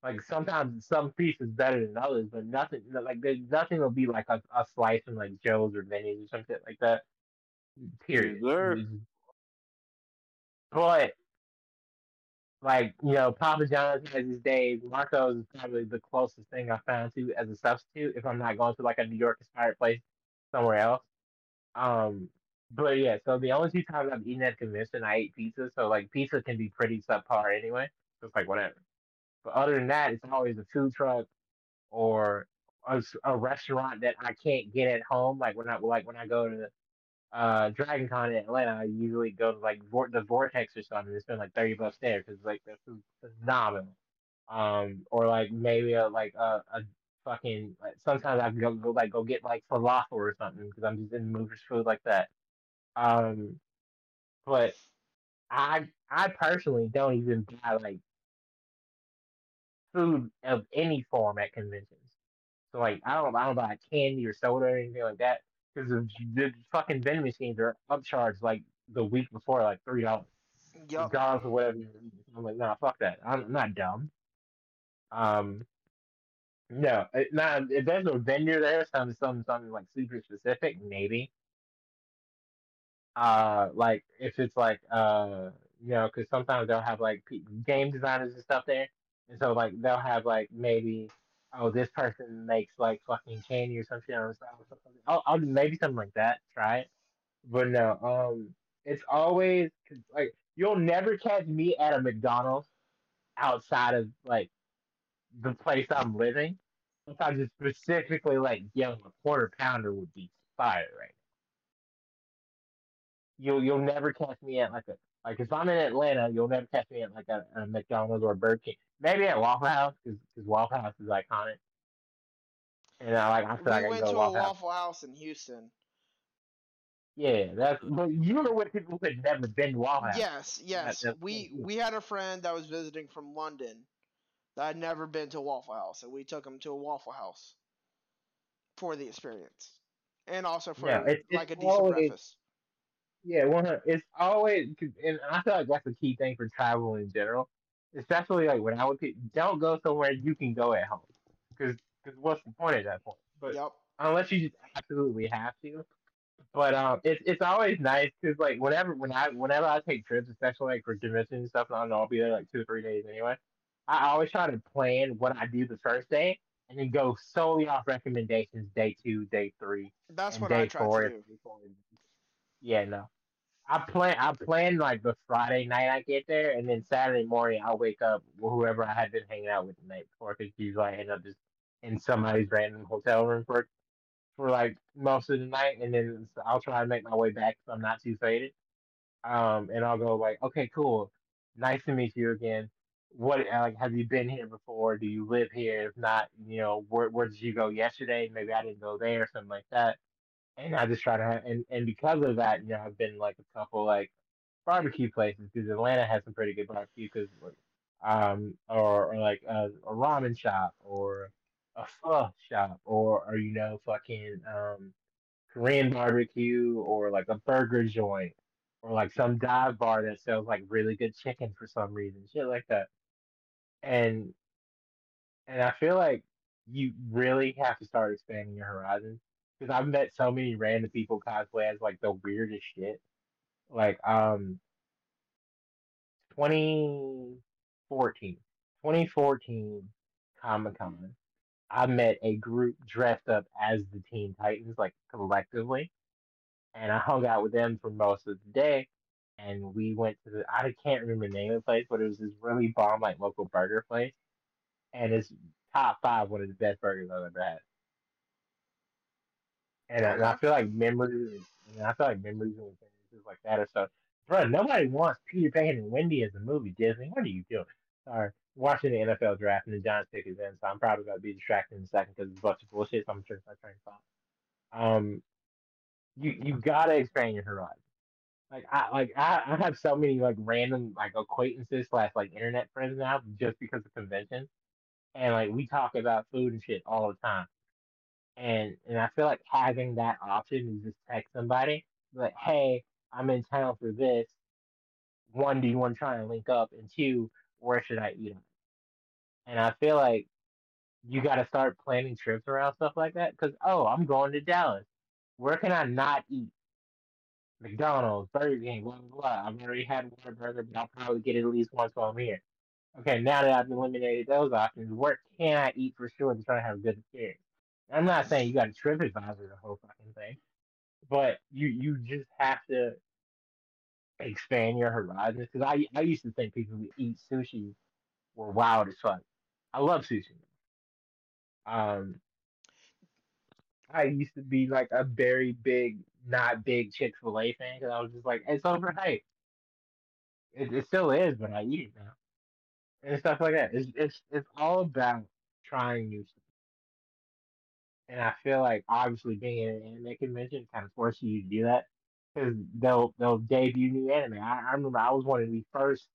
Like sometimes some pizza is better than others, but nothing like there's nothing will be like a, a slice from like Joe's or Vinny's or something like that. Period. Yes, sir. But like you know, Papa John's has his days. Marco's is probably the closest thing I found to as a substitute if I'm not going to like a New York inspired place somewhere else. Um, but yeah, so the only two times I've eaten at convention, I ate pizza. So like pizza can be pretty subpar anyway. So it's like whatever. But other than that, it's always a food truck or a restaurant that I can't get at home. Like when I like when I go to uh Dragon Con in Atlanta, I usually go to like Vor- the Vortex or something. It's been like thirty bucks there because like the phenomenal. Um, or like maybe a like a, a fucking like sometimes I can go, go like go get like falafel or something because I'm just in the mood for food like that. Um, but I I personally don't even buy like food of any form at conventions. So like I don't I don't buy candy or soda or anything like that because the fucking vending machines are upcharged like the week before like three dollars regardless of whatever. I'm like, nah, fuck that. I'm not dumb. Um, No, it, not if there's a vendor there, something something something like super specific, maybe. Uh, like if it's like uh, you know, because sometimes they'll have like game designers and stuff there, and so like they'll have like maybe oh this person makes like fucking candy or some shit on the I'll, I'll maybe something like that. Try it, but no, um, it's always like you'll never catch me at a McDonald's outside of like the place I'm living. Sometimes it's specifically like, yo, a quarter pounder would be fire right. You'll you'll never catch me at like a like if I'm in Atlanta, you'll never catch me at like a, a McDonald's or a Burger King. Maybe at Waffle House because Waffle House is iconic. And I like I feel we like I went go to Waffle a House. Waffle House in Houston. Yeah, that's but you were with people who had never been to Waffle House. Yes, yes. that's we we had a friend that was visiting from London that had never been to Waffle House, and we took him to a Waffle House for the experience, and also for Yeah, it- like a decent always- breakfast. Yeah, one hundred. It's always, and I feel like that's a key thing for travel in general, especially like when I would pick, don't go somewhere you can go at home, because because what's the point at that point? But Yep. unless you just absolutely have to. But um, it's it's always nice because like whenever when I whenever I take trips, especially like for conventions and stuff, and I know I'll be there like two or three days anyway. I always try to plan what I do the first day, and then go solely off recommendations day two, day three, That's what day I tried four. to do. day four. Yeah, no. I plan. I plan like the Friday night I get there, and then Saturday morning I'll wake up whoever I had been hanging out with the night before. Because usually I end up just in somebody's random hotel room for for like most of the night, and then I'll try to make my way back so I'm not too faded. Um, and I'll go like, okay, cool, nice to meet you again. What like have you been here before? Do you live here? If not, you know, where where did you go yesterday? Maybe I didn't go there, or something like that and I just try to have, and, and because of that, you know, I've been like a couple like barbecue places because Atlanta has some pretty good barbecue because, um, or, or like a, a ramen shop or a pho shop or, or you know, fucking um, Korean barbecue or like a burger joint or like some dive bar that sells like really good chicken for some reason, shit like that. And and I feel like you really have to start expanding your horizons because I've met so many random people cosplay as like the weirdest shit. Like um 2014. 2014 Comic Con. I met a group dressed up as the Teen Titans, like collectively. And I hung out with them for most of the day. And we went to the I can't remember the name of the place, but it was this really bomb like local burger place. And it's top five one of the best burgers I've ever had. And, I- and I feel like memories, and I feel like memories and things like that are so. Bro, nobody wants Peter Pan and Wendy as a movie. Disney, what are you doing? Sorry, watching the NFL draft and the Giants pick is in, so I'm probably gonna be distracted in a second because it's a bunch of bullshit. So I'm sure my train thought. Um, you you gotta expand your horizon. Like I like I, I have so many like random like acquaintances slash like internet friends now just because of conventions, and like we talk about food and shit all the time and and I feel like having that option is just text somebody like, hey, I'm in town for this. One, do you want to try and link up? And two, where should I eat? And I feel like you got to start planning trips around stuff like that because oh, I'm going to Dallas. Where can I not eat? McDonald's, Burger King, blah blah blah. I've already had one burger, but I'll probably get at least once while I'm here. Okay, now that I've eliminated those options, where can I eat for sure to try to have a good experience? I'm not saying you got to trip advisor the whole fucking thing, but you you just have to expand your horizons. Because I I used to think people who eat sushi were wild as fuck. I love sushi. Um, I used to be like a very big, not big Chick Fil A fan because I was just like, it's overhyped. It, it still is, but I eat it now, and stuff like that. It's it's it's all about trying new stuff. And I feel like obviously being in an anime convention kind of forces you to do that because they'll they'll debut new anime. I, I remember I was one of the first,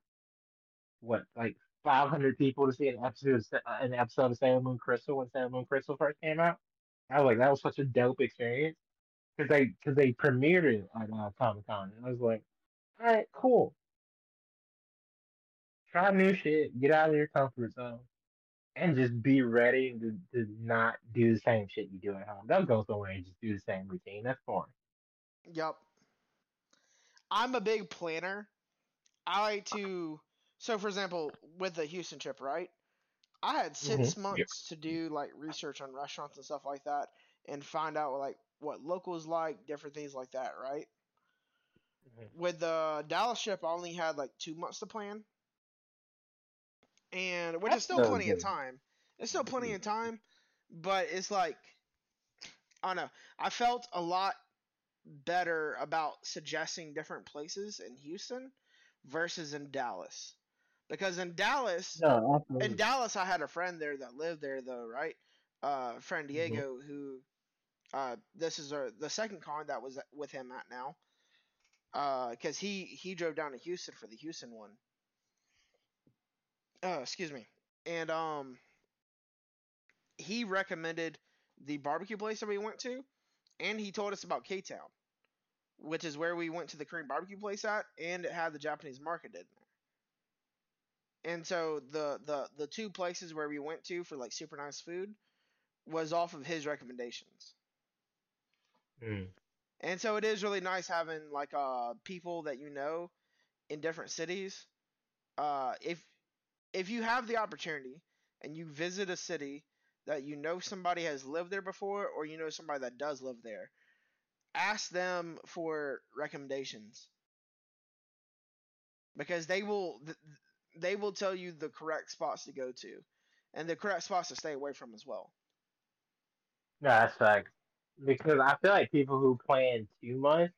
what like 500 people to see an episode of, Sa- an episode of Sailor Moon Crystal when Sailor Moon Crystal first came out. I was like, that was such a dope experience because they because they premiered it at uh, Comic Con, and I was like, all right, cool. Try new shit, get out of your comfort zone, and just be ready to, to not do the same shit you do at home. Don't go somewhere and just do the same routine. That's boring. Yep. I'm a big planner. I like to. So, for example, with the Houston trip, right? I had 6 Mhm. months to do like research on restaurants and stuff like that, and find out like what locals like, different things like that, right? Mhm. With the Dallas trip, I only had like two months to plan, and which is still plenty of time. It's still plenty of time, but it's like I don't know. I felt a lot better about suggesting different places in Houston versus in Dallas. Because in Dallas, No, in. Dallas, I had a friend there that lived there, though, right? Uh, friend Mhm. Diego, who, uh, this is our, the second con that was with him at now. Uh, cause he he drove down to Houston for the Houston one. Uh, excuse me, and um, he recommended the barbecue place that we went to, and he told us about K Town, which is where we went to the Korean barbecue place at, and it had the Japanese market in there. And so the the the two places where we went to for like super nice food was off of his recommendations. Mm. And so it is really nice having like uh people that you know in different cities. Uh if if you have the opportunity and you visit a city that you know somebody has lived there before or you know somebody that does live there, ask them for recommendations. Because they will they will tell you the correct spots to go to and the correct spots to stay away from as well. No, that's facts. Because I feel like people who plan too much.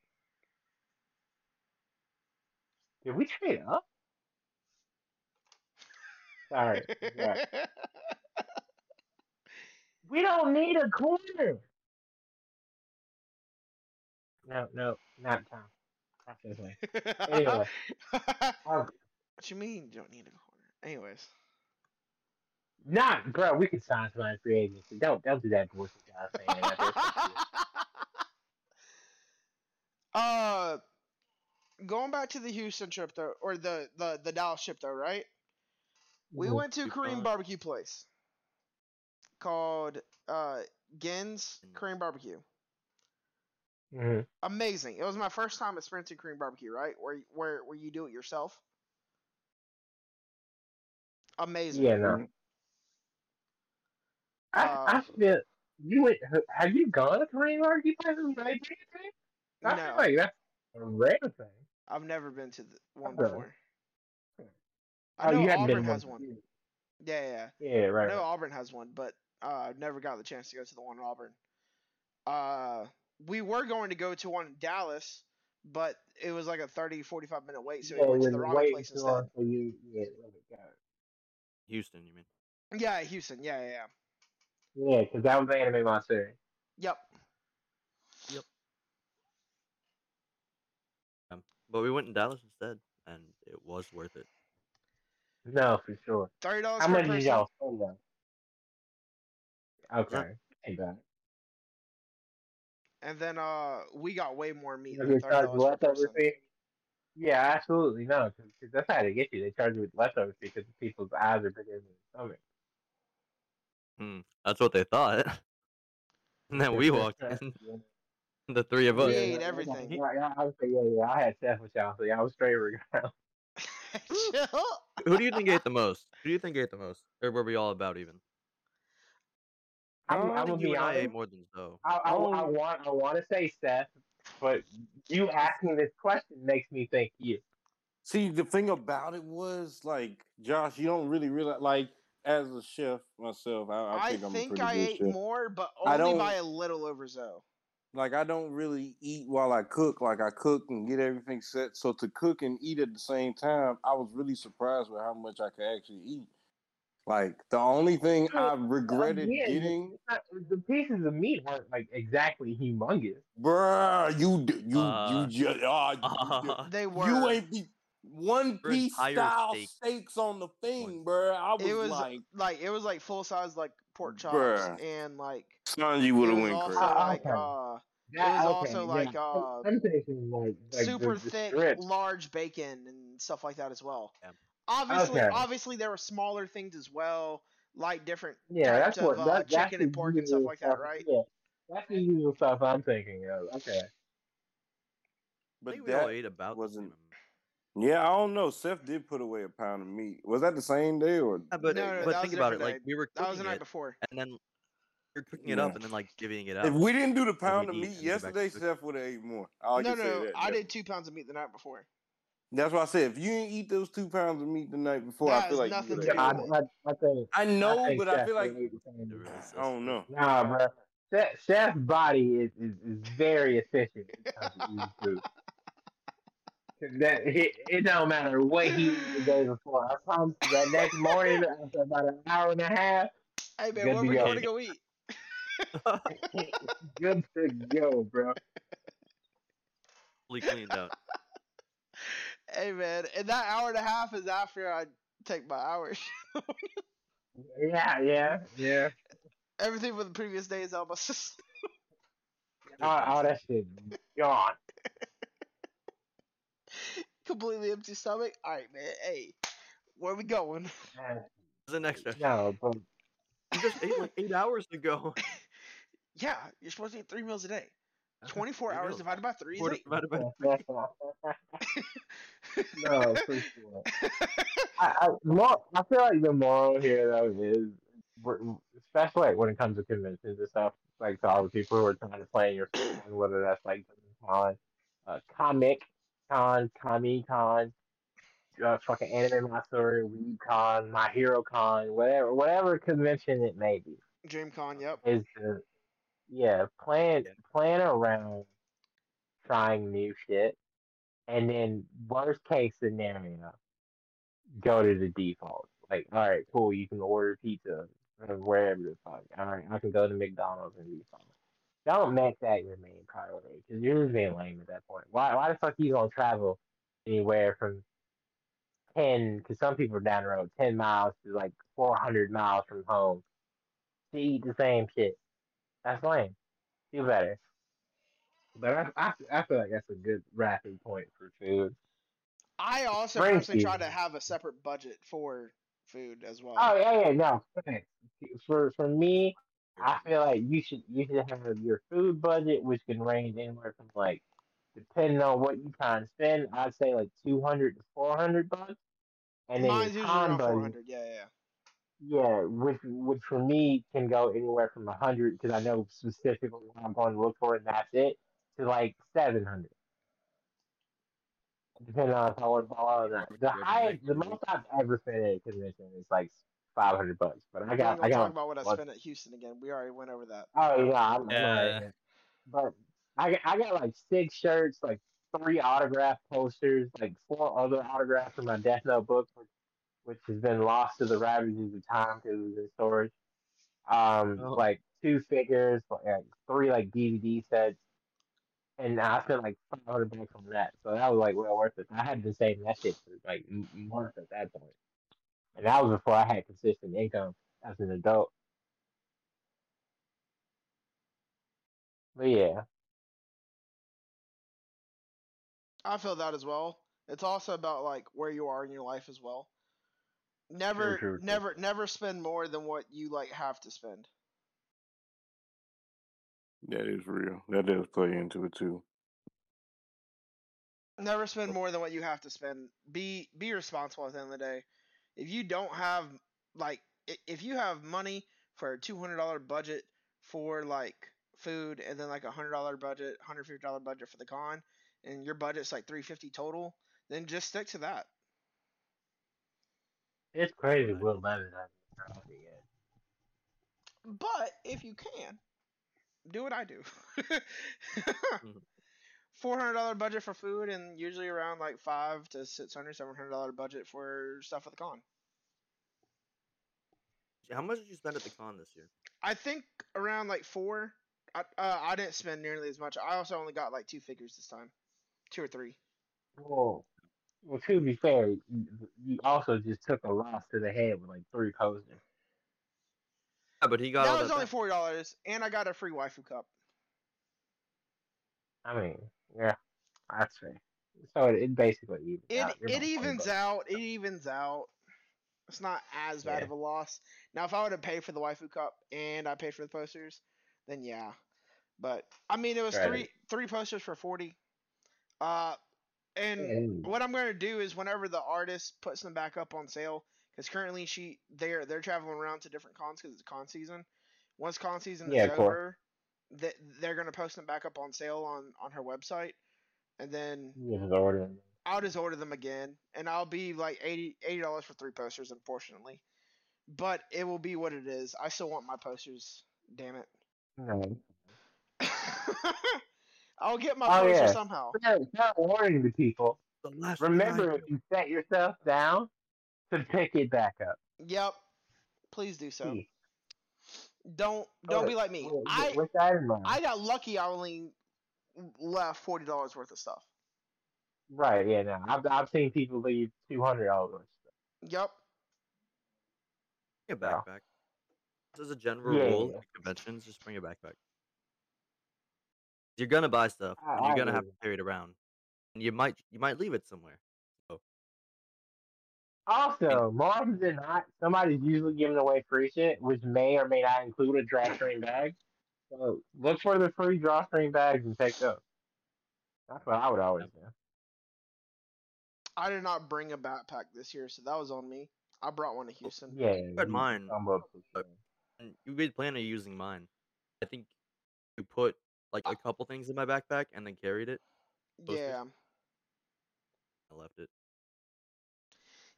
Did we trade up? Sorry. sorry. We don't need a corner. No, no, not time. Not this way. Anyway. What you mean you don't need a corner? Anyways. not, bro. We could sign somebody free agency. Don't, don't do that bullshit, guys. Man. That is so stupid. uh going back to the Houston trip though or the the, the Dallas trip though, right? We went to a Korean barbecue place called uh Gen's Korean Barbecue. Mhm. Amazing. It was my first time experiencing Korean barbecue, right? Where where where you do it yourself. Amazing. Yeah, no. I, Uh, I feel you went. Have you gone to Korean barbecue places? in Nigeria? I No. feel like that's a rare thing. I've never been to the one Okay. before. Okay. I Oh, know you haven't Auburn been has one. one. Yeah, yeah, yeah. Yeah, I right. know right. Auburn has one, but uh, I've never got the chance to go to the one in Auburn. Uh, we were going to go to one in Dallas, but it was like a 30, 45 minute wait, so yeah, we went to the wrong place too instead. for you, yeah, right. Houston, you mean? Yeah, Houston. Yeah, yeah, yeah. yeah, because that was the Anime Matsuri. Yep. Um, but we went in Dallas instead, and it was worth it. No, for sure. Thirty dollars How per much did y'all spend though? Okay, ain't bad. And then uh, we got way more meat Does than they thirty charge dollars per leftover person. fee? Yeah, absolutely no, because that's how they get you. They charge you with leftover fee because people's eyes are bigger than their stomach. Hmm, that's what they thought. and then we walked in, the three of We us. ate yeah, everything. Yeah, yeah, I was yeah, yeah. I had Seth with y'all, so y'all was straight regardless. Chill. Who do you think ate the most? Who do you think ate the most? Or were we all about even? I'm, I I'm think gonna you be and I ate more than Zoe. I, I, I Oh. want I want to say Seth, but you asking this question makes me think you. See, the thing about it was like Josh, you don't really realize like as a chef myself, I, I I think I'm think pretty I good ate chef. more, but I only don't- by a little over Zoe. Like I don't really eat while I cook. Like I cook and get everything set. So to cook and eat at the same time, I was really surprised with how much I could actually eat. Like the only thing I regretted Again, getting, it's not- the pieces of meat weren't like exactly humongous. bruh, you d- you Uh, you just ah, They were. you ain't be one piece style steak. steaks on the thing, One. bruh. I was, it was like, like it was like full size like pork chops Bruh. and like son, you it would have was went also crazy. Like okay. uh That- was also like, yeah. uh, I'm thinking like, like super the, the thick strips. large bacon and stuff like that as well. Yeah. Obviously, Okay. obviously there were smaller things as well, like different Yeah, types that's what of uh, that, that's chicken the and pork and stuff usual like that, right? Yeah, that's the usual stuff I'm thinking of. Okay. I But think we all that ate about wasn't- the same amount. Yeah, I don't know. Seth did put away a pound of meat. Was that the same day or? Yeah, but No, no, but that think about it. different Like we were That was the night it, before. and then you're cooking it up, and then like giving it up. If we didn't do the pound of meat and go back to yesterday. Seth would have ate more. All I no, no, that. I That- did two pounds of meat the night before. That's why I said if you didn't eat those two pounds of meat the night before, That I feel like nothing you to would have. with I. I, I think. I know, think but I feel like would eat the same It amount. was- I don't know. Nah, bro. Seth, Seth's body is, is, is very efficient when it comes to eating food. 'Cause That it, it don't matter what he ate the day before. I promise you that next morning after about an hour and a half, Hey man, Good where to we go. going to go eat? good to go, bro. fully cleaned out. Hey man, and that hour and a half is after I take my hours. Yeah, yeah, yeah. Everything from the previous day is out my system. All, all that shit gone. Completely empty stomach. All right, man. Hey, where are we going? Man, There's an extra. No, but You just ate like eight hours ago. Yeah, you're supposed to eat three meals a day. 24 Three hours meals. divided by three is Quarter eight. divided by three. no, for sure. I, I, more, I feel like the moral here though is, especially like when it comes to conventions and stuff, like to all the people who are trying to plan your film, whether that's like uh, comic con, comic con, uh, fucking Anime Matsuri, Weeb Con, my hero con, whatever, whatever convention it may be, Dream Con, yep. is to yeah plan plan around trying new shit, and then worst case scenario, go to the default. Like, all right, cool, you can order pizza from wherever the fuck. All right, I can go to McDonald's and default. Don't make that your main priority because you're just being lame at that point. Why? Why the fuck you gonna travel anywhere from ten? Because some people are down the road ten miles to like four hundred miles from home to eat the same shit. That's lame. Do better. But I, I, I feel like that's a good wrapping point for food. I also Spring personally try to have a separate budget for food as well. Oh yeah, yeah, no. For for me, I feel like you should you should have your food budget, which can range anywhere from like, depending on what you trying to spend, I'd say like two hundred to four hundred bucks, and then Mine's your usually around budget, 400. Yeah, yeah. yeah, which which for me can go anywhere from a hundred because I know specifically what I'm going to look for, and that's it, to like seven hundred. Depending on if I want to follow or not. The Yeah, highest, the most I've ever spent at a convention is like five hundred bucks. But I got, I talk got. about what I spent at Houston again. We already went over that. Oh yeah, I'm, I'm Yeah. alright. But I got, I got like six shirts, like three autograph posters, like four other autographs in my Death Note book, which, which has been lost to the ravages of time because it was in storage. Um, Oh. like two figures, like three like DVD sets, and I spent like five hundred bucks on that. So that was like well worth it. I had been saving that shit for like m- months at that point, and that was before I had consistent income as an adult. But yeah. I feel that as well. It's also about like where you are in your life as well. Never, true, true. never, never spend more than what you like have to spend. That is real. That does play into it too. Never spend more than what you have to spend. Be be responsible at the end of the day. If you don't have like if you have money for a two hundred dollar budget for like food and then like a hundred dollar budget, hundred fifty dollar budget for the con, and your budget's like three fifty total, then just stick to that. It's crazy Will Levis hasn't tried it yet. But if you can, do what I do. Mm-hmm. Four hundred dollar budget for food, and usually around like five to six hundred, seven hundred dollar budget for stuff at the con. How much did you spend at the con this year? I think around like four. I uh, I didn't spend nearly as much. I also only got like two figures this time, two or three. Well, well, to be fair, you, you also just took a loss to the head with like three posters. Yeah, but he got all that was that only back. four dollars, and I got a free waifu cup. I mean, yeah, that's fair. So it, it basically evens It out. You're it evens out. It evens out. It's not as bad Yeah. of a loss. Now, if I would have paid for the waifu cup and I paid for the posters, then yeah. But I mean, it was Right. three three posters for forty. Uh, and And- what I'm going to do is whenever the artist puts them back up on sale, because currently she they're they're traveling around to different cons because it's con season. Once con season Yeah, is over, that they're going to post them back up on sale on on her website, and then You just order. I'll just order them again, and I'll be like 80 dollars for three posters, unfortunately. But it will be what it is. I still want my posters. Damn it. No. I'll get my Oh, poster yeah. somehow. Fair, fair warning to people. The Remember, if you set yourself down, to pick it back up. Yep. Please do so. Please. Don't don't be like me. with- I with that in mind. I got lucky. I only left forty dollars worth of stuff. right, yeah, no. I've, I've seen people leave $200. Worth. Yep. Bring a Yeah. backpack. This is a general Yeah, rule yeah. at conventions. Just bring a backpack. You're gonna buy stuff, I- and you're I gonna have agree. to carry it around, and you might you might leave it somewhere. Also, more often than not, somebody's usually giving away free shit, which may or may not include a drawstring bag. So look for the free drawstring bags and take those. That's what I would always do. I did not bring a backpack this year, so that was on me. I brought one to Houston. Yeah, But you mine- stumble up with but- it. And you made plan on using mine. I think you put like a couple things in my backpack and then carried it. Posters? Yeah. I left it.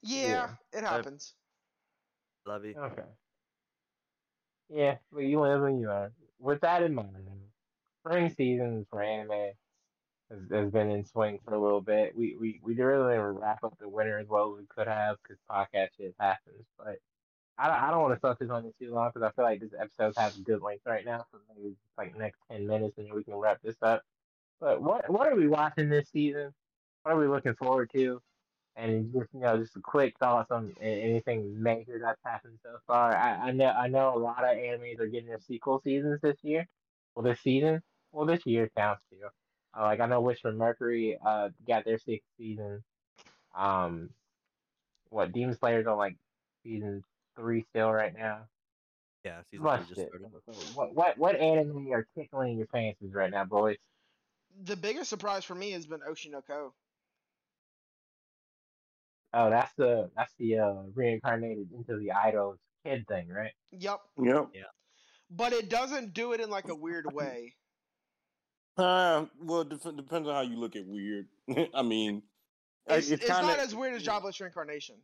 Yeah, it happens. Love you. Okay. Yeah, but you live and you learn. With that in mind, spring season for anime has, has been in swing for a little bit. We we we really didn't wrap up the winter as well as we could have because podcast shit happens. But I don't, I don't want to focus on it too long because I feel like this episode has a good length right now. So maybe just like next ten minutes and then we can wrap this up. But what what are we watching this season? What are we looking forward to? And just you know, just a quick thoughts on anything major that's happened so far. I, I know I know a lot of animes are getting their sequel seasons this year. Well, this season. Well, this year counts too. Uh, like I know Whisper Mercury uh got their sixth season. Um, what Demon Slayer's on like season three still right now. Yeah, season Much three just shit. started. So what what what anime are tickling your fancies right now, boys? The biggest surprise for me has been Oshi no Ko. Oh, that's the that's the uh reincarnated into the idol's kid thing, right? Yep. Yep. Yeah. But it doesn't do it in like a weird way. Uh, well, it def- depends on how you look at weird. I mean, uh, It's, it's, kinda, not as weird as Jobless Reincarnation.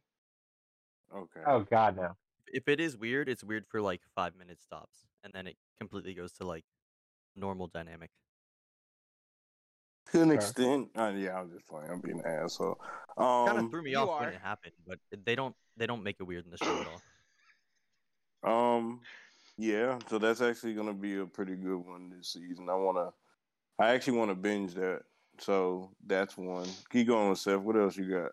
Okay. Oh God, no. If it is weird, it's weird for like five minute stops, and then it completely goes to like normal dynamic. To an Okay. extent, uh, yeah, I'm just playing. I'm being an asshole. Kind of Um, threw me you off when it happened, but they don't they don't make it weird in the show at all. um, yeah. So that's actually gonna be a pretty good one this season. I wanna, I actually want to binge that. So that's one. Keep going, Seth. What else you got?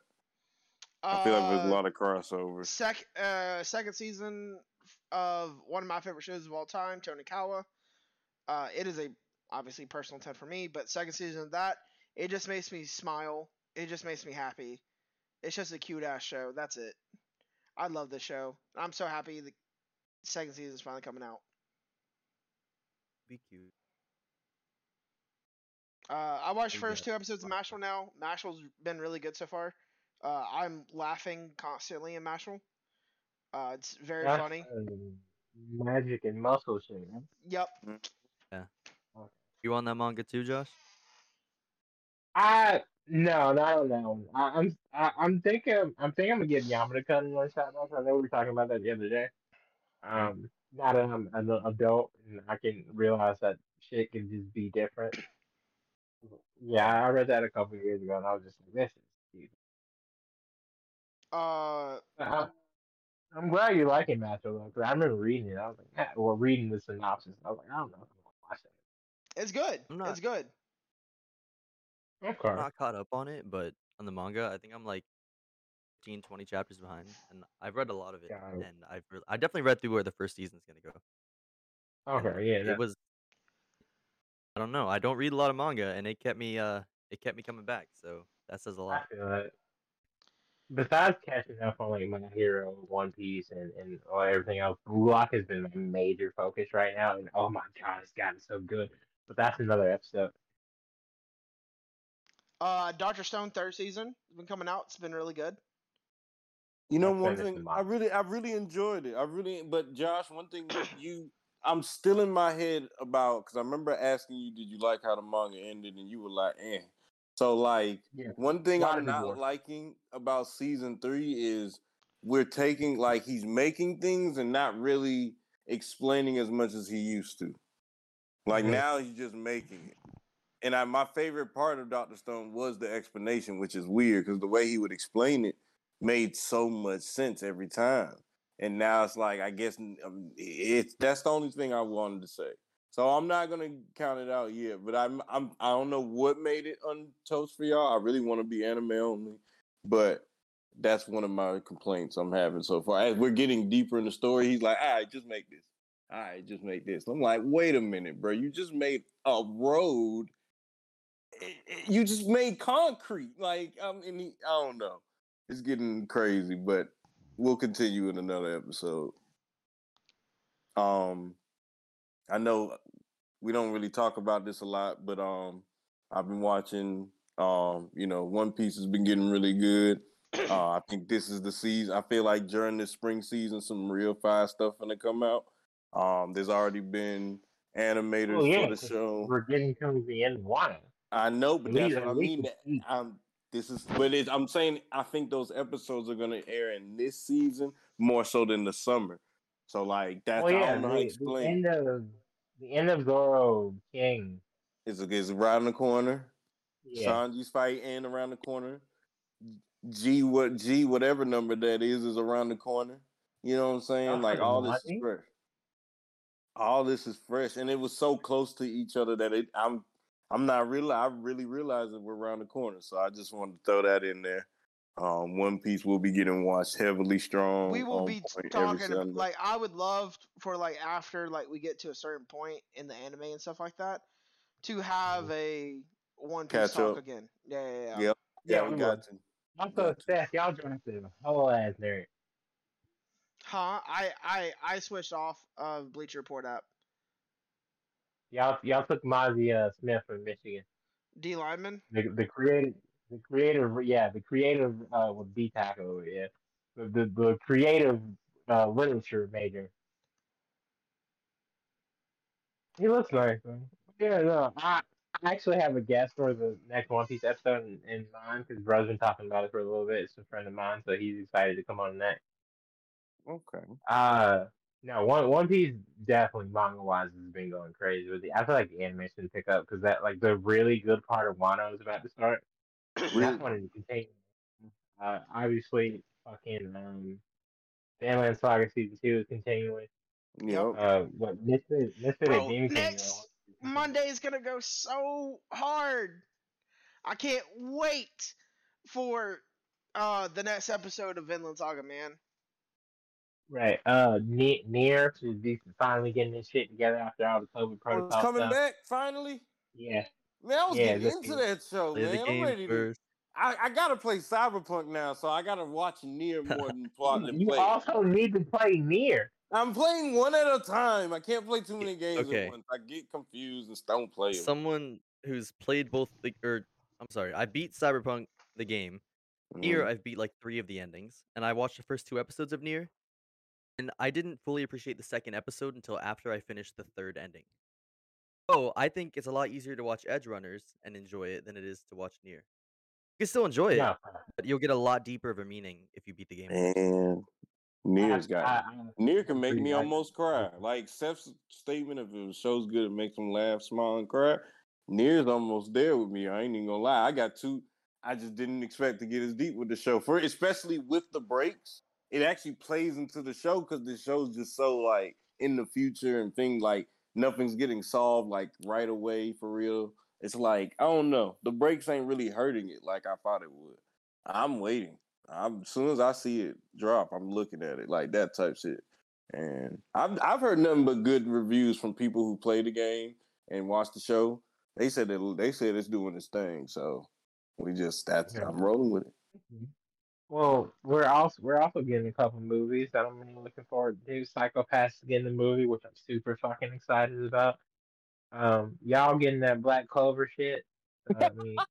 I feel like there's a Uh, lot of crossovers. Sec, uh, second season of one of my favorite shows of all time, Tonikawa. Uh, it is a obviously personal ten for me, but second season of that, it just makes me smile. It just makes me happy. It's just a cute ass show. That's it. I love this show. I'm so happy the second season is finally coming out. Be cute. Uh, I watched You first two episodes of Mashle now. Mashle's been really good so far. Uh, I'm laughing constantly in Mashle. Uh, it's very That's, funny. magic and muscle shit. Right? Yep. You on that manga too, Josh? I no, not on that one. I, I'm I, I'm thinking I'm thinking I'm gonna give Yamada Kun one shot. Now, 'cause I know we were talking about that the other day. Um, now that I'm an adult and I can realize that shit can just be different. Yeah, I read that a couple of years ago, and I was just like, "This is stupid." Uh, I, I'm glad you like liking Master though, because I remember reading it. I was like, "Yeah," or reading the synopsis. I was like, I don't know if I'm gonna watch that. It's good. I'm not- It's good. Okay. I'm not caught up on it, but on the manga, I think I'm like 15, 20 chapters behind, and I've read a lot of it, Got it. and I've re- I definitely read through where the first season's gonna go. and Okay, yeah, it that- was. I don't know. I don't read a lot of manga, and it kept me uh it kept me coming back. So that says a lot. feel that. besides catching up on like my hero, One Piece, and and everything else, Blue Lock has been my major focus right now. And oh my god, it's gotten so good. But that's another episode. Uh, Doctor Stone third season has been coming out. It's been really good. You know, one thing I really, I really enjoyed it. I really, but Josh, one thing you, I'm still in my head about because I remember asking you, did you like how the manga ended, and you were like, eh. So like, yeah. one thing I'm not liking about season three is we're taking like he's making things and not really explaining as much as he used to. Like mm-hmm. now he's just making it. And I, my favorite part of Doctor Stone was the explanation, which is weird because the way he would explain it made so much sense every time. And now it's like I guess um, it's that's the only thing I wanted to say. So I'm not gonna count it out yet, but I'm I'm I don't know what made it untoast for y'all. I really want to be anime only, but that's one of my complaints I'm having so far. As we're getting deeper in the story, he's like, "All right, just make this. All right, just make this." I'm like, "Wait a minute, bro! You just made a road you just made concrete. Like I mean, I don't know. It's getting crazy, but we'll continue in another episode. Um, I know we don't really talk about this a lot, but um, I've been watching. Um, you know, One Piece has been getting really good. Uh, I think this is the season. I feel like during this spring season, some real fire stuff gonna come out. Um, there's already been animators oh, yeah, for the show. We're getting to the end of one. I know, but that's what I mean. I'm, this is, but I'm saying I think those episodes are going to air in this season more so than the summer. So like that's well, yeah, I don't know the, how to explain. The end of the end of Zoro King is is around the corner. Yeah. Sanji's fight and around the corner. G what G whatever number that is is around the corner. You know what I'm saying? like all this is fresh. All this is fresh, and it was so close to each other that it. I'm I'm not really. I really realize that we're around the corner, so I just wanted to throw that in there. Um, One Piece will be getting watched heavily strong. We will be talking like I would love for like after like we get to a certain point in the anime and stuff like that to have mm-hmm. a One Piece Catch talk up. again. Yeah, yeah, yeah. Yep. Yeah, yeah we, we got to. I'm so sad. Y'all dropped the whole ass nerd. Huh? I I I switched off of Bleacher Report app. Y'all y'all took Mazi uh, Smith from Michigan. D lineman. The the creative the creative yeah the creative uh with D tackle yeah the the, the creative uh, literature major. He looks nice. Man. Yeah, no, I, I actually have a guest for the next One Piece episode in, in mind because Bro's been talking about it for a little bit. It's a friend of mine, so he's excited to come on next. Okay. Uh no, One One Piece definitely manga wise has been going crazy with the. I feel like the animation pick up because that like the really good part of Wano is about to start. That's one to continue. Uh, obviously, fucking um, Vinland Saga season two is continuing. Yep. Uh, what Misfit Misfit Bro, Demon next Monday is gonna go so hard. I can't wait for uh the next episode of Vinland Saga, man. Right. Uh, NieR to be finally getting this shit together after all the COVID protocols. Oh, coming stuff. back finally. Yeah. Man, I was yeah, getting into that show, man. I'm ready to. I, I gotta play Cyberpunk now, so I gotta watch NieR more than plot You play. also need to play NieR. I'm playing one at a time. I can't play too many games okay. at once. I get confused and don't play. Someone who's played both the or I'm sorry, I beat Cyberpunk the game. Mm. NieR, I've beat like three of the endings, and I watched the first two episodes of NieR, and I didn't fully appreciate the second episode until after I finished the third ending. Oh, I think it's a lot easier to watch Edgerunners and enjoy it than it is to watch NieR. You can still enjoy it, yeah. but you'll get a lot deeper of a meaning if you beat the game. And NieR's got I, I, NieR can make me almost cry. Like Seth's statement, if it show's good, it makes him laugh, smile, and cry. NieR's almost there with me. I ain't even gonna lie. I got two. I just didn't expect to get as deep with the show for especially with the breaks it actually plays into the show because the show's just so like in the future and things like nothing's getting solved like right away for real. It's like I don't know. The brakes ain't really hurting it like I thought it would. I'm waiting. I'm as soon as I see it drop, I'm looking at it like that type shit. And I've I've heard nothing but good reviews from people who play the game and watch the show. They said that they said it's doing its thing. So we just that's yeah. I'm rolling with it. Mm-hmm. Well, we're also we're also getting a couple movies that I'm really looking forward to. Psycho-Pass getting the movie, which I'm super fucking excited about. Um, y'all getting that Black Clover shit. Uh, I mean, Why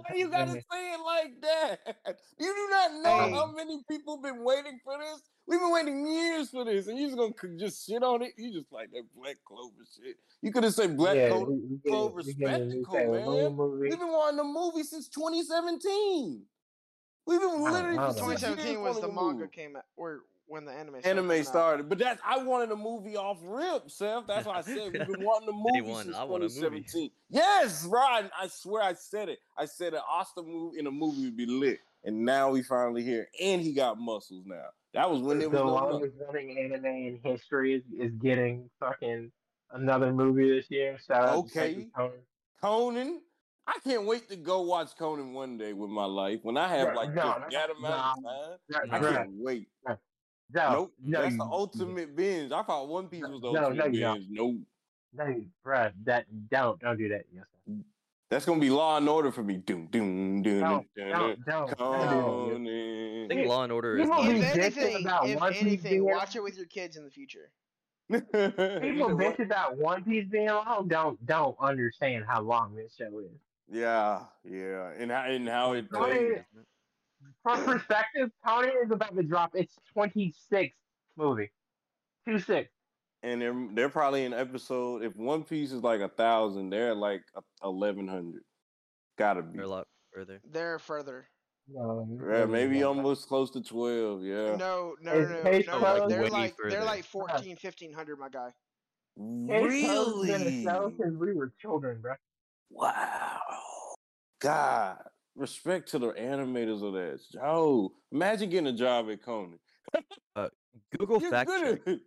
you gotta say it like that? You do not know Hey. how many people been waiting for this. We've been waiting years for this, and you just gonna just shit on it. You just like that Black Clover shit. You could have said Black yeah, Clover. we, we Clover we getting spectacle, man. We've been wanting the movie since 2017. We've been literally I for don't know. six years 2017 was wanting the manga movie. came out, or when the anime started. Anime coming out. started, but that's I wanted a movie off rip, Seth. That's why I said we've been wanting a movie Day one, since I want a movie. 2017. Yes, Ryan. I swear I said it. I said an Austin movie in a movie would be lit, and now we finally here, and he got muscles now. That was when it was the no longest running anime in history is, is getting fucking another movie this year. Shout out Okay. to Conan. Conan. I can't wait to go watch Conan one day with my life when I have Bruh, like no, just no, that amount of no. time. Bruh, I can't wait. no, nope, no, that's you- the ultimate binge. I thought One Piece was the No, no, ultimate you don't. binge. Nope. No, you- bruh, that don't don't do that. Yes, sir. That's gonna be Law and Order for me. Doom, doom, doom, Don't doom, don't don't. don't do. Conan. I think Law and Order is People If anything, about if One Piece anything, being- watch it with your kids in the future. People bitch about One Piece being long. Don't don't understand how long this show is. Yeah, yeah, and how and how it Conan- plays. For perspective, Conan is about to drop its 26th movie. Two six. and they're they're probably in episode. If One Piece is like a thousand, they're like eleven hundred. Gotta be. They're a lot further. They're further. No, Yeah, maybe almost close to twelve. Yeah. No, no, no, no. No like, they're Way like they're like 14, 1500, my guy. It's been a Really? show since we were children, bro. Wow. God. Respect to the animators of that. Joe, imagine getting a job at Conan. Uh, Google You're fact check. at.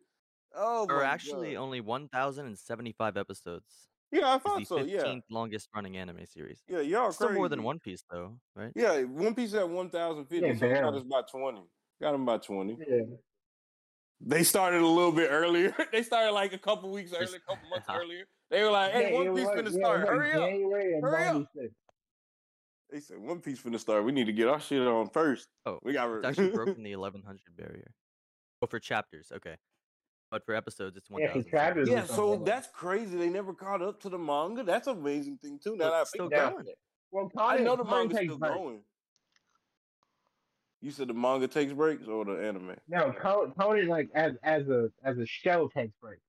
Oh, There are actually God. only 1,075 episodes. Yeah, I thought so. Yeah. longest running anime series. Yeah, y'all Still crazy. more than One Piece, though, right? Yeah, One Piece at 1,050. Yeah, so got us by 20. Got them by 20. Yeah. They started a little bit earlier. they started like a couple weeks Just- earlier, a couple months earlier. They were like, hey, Yeah, One it Piece was- finna yeah, start. Hurry up. January Hurry up. 96. They said, One Piece from the start. We need to get our shit on first. Oh, We got It's actually broken the 1100 barrier. Oh, for chapters, okay. But for episodes, it's Yeah, chapters, Yeah, it's so that's crazy. They never caught up to the manga. That's an amazing thing too. Now But that I it's still think going. it. Well, I know the manga's still breaks. going. You said the manga takes breaks or the anime? No, Conan, Conan like as as a as a show takes breaks.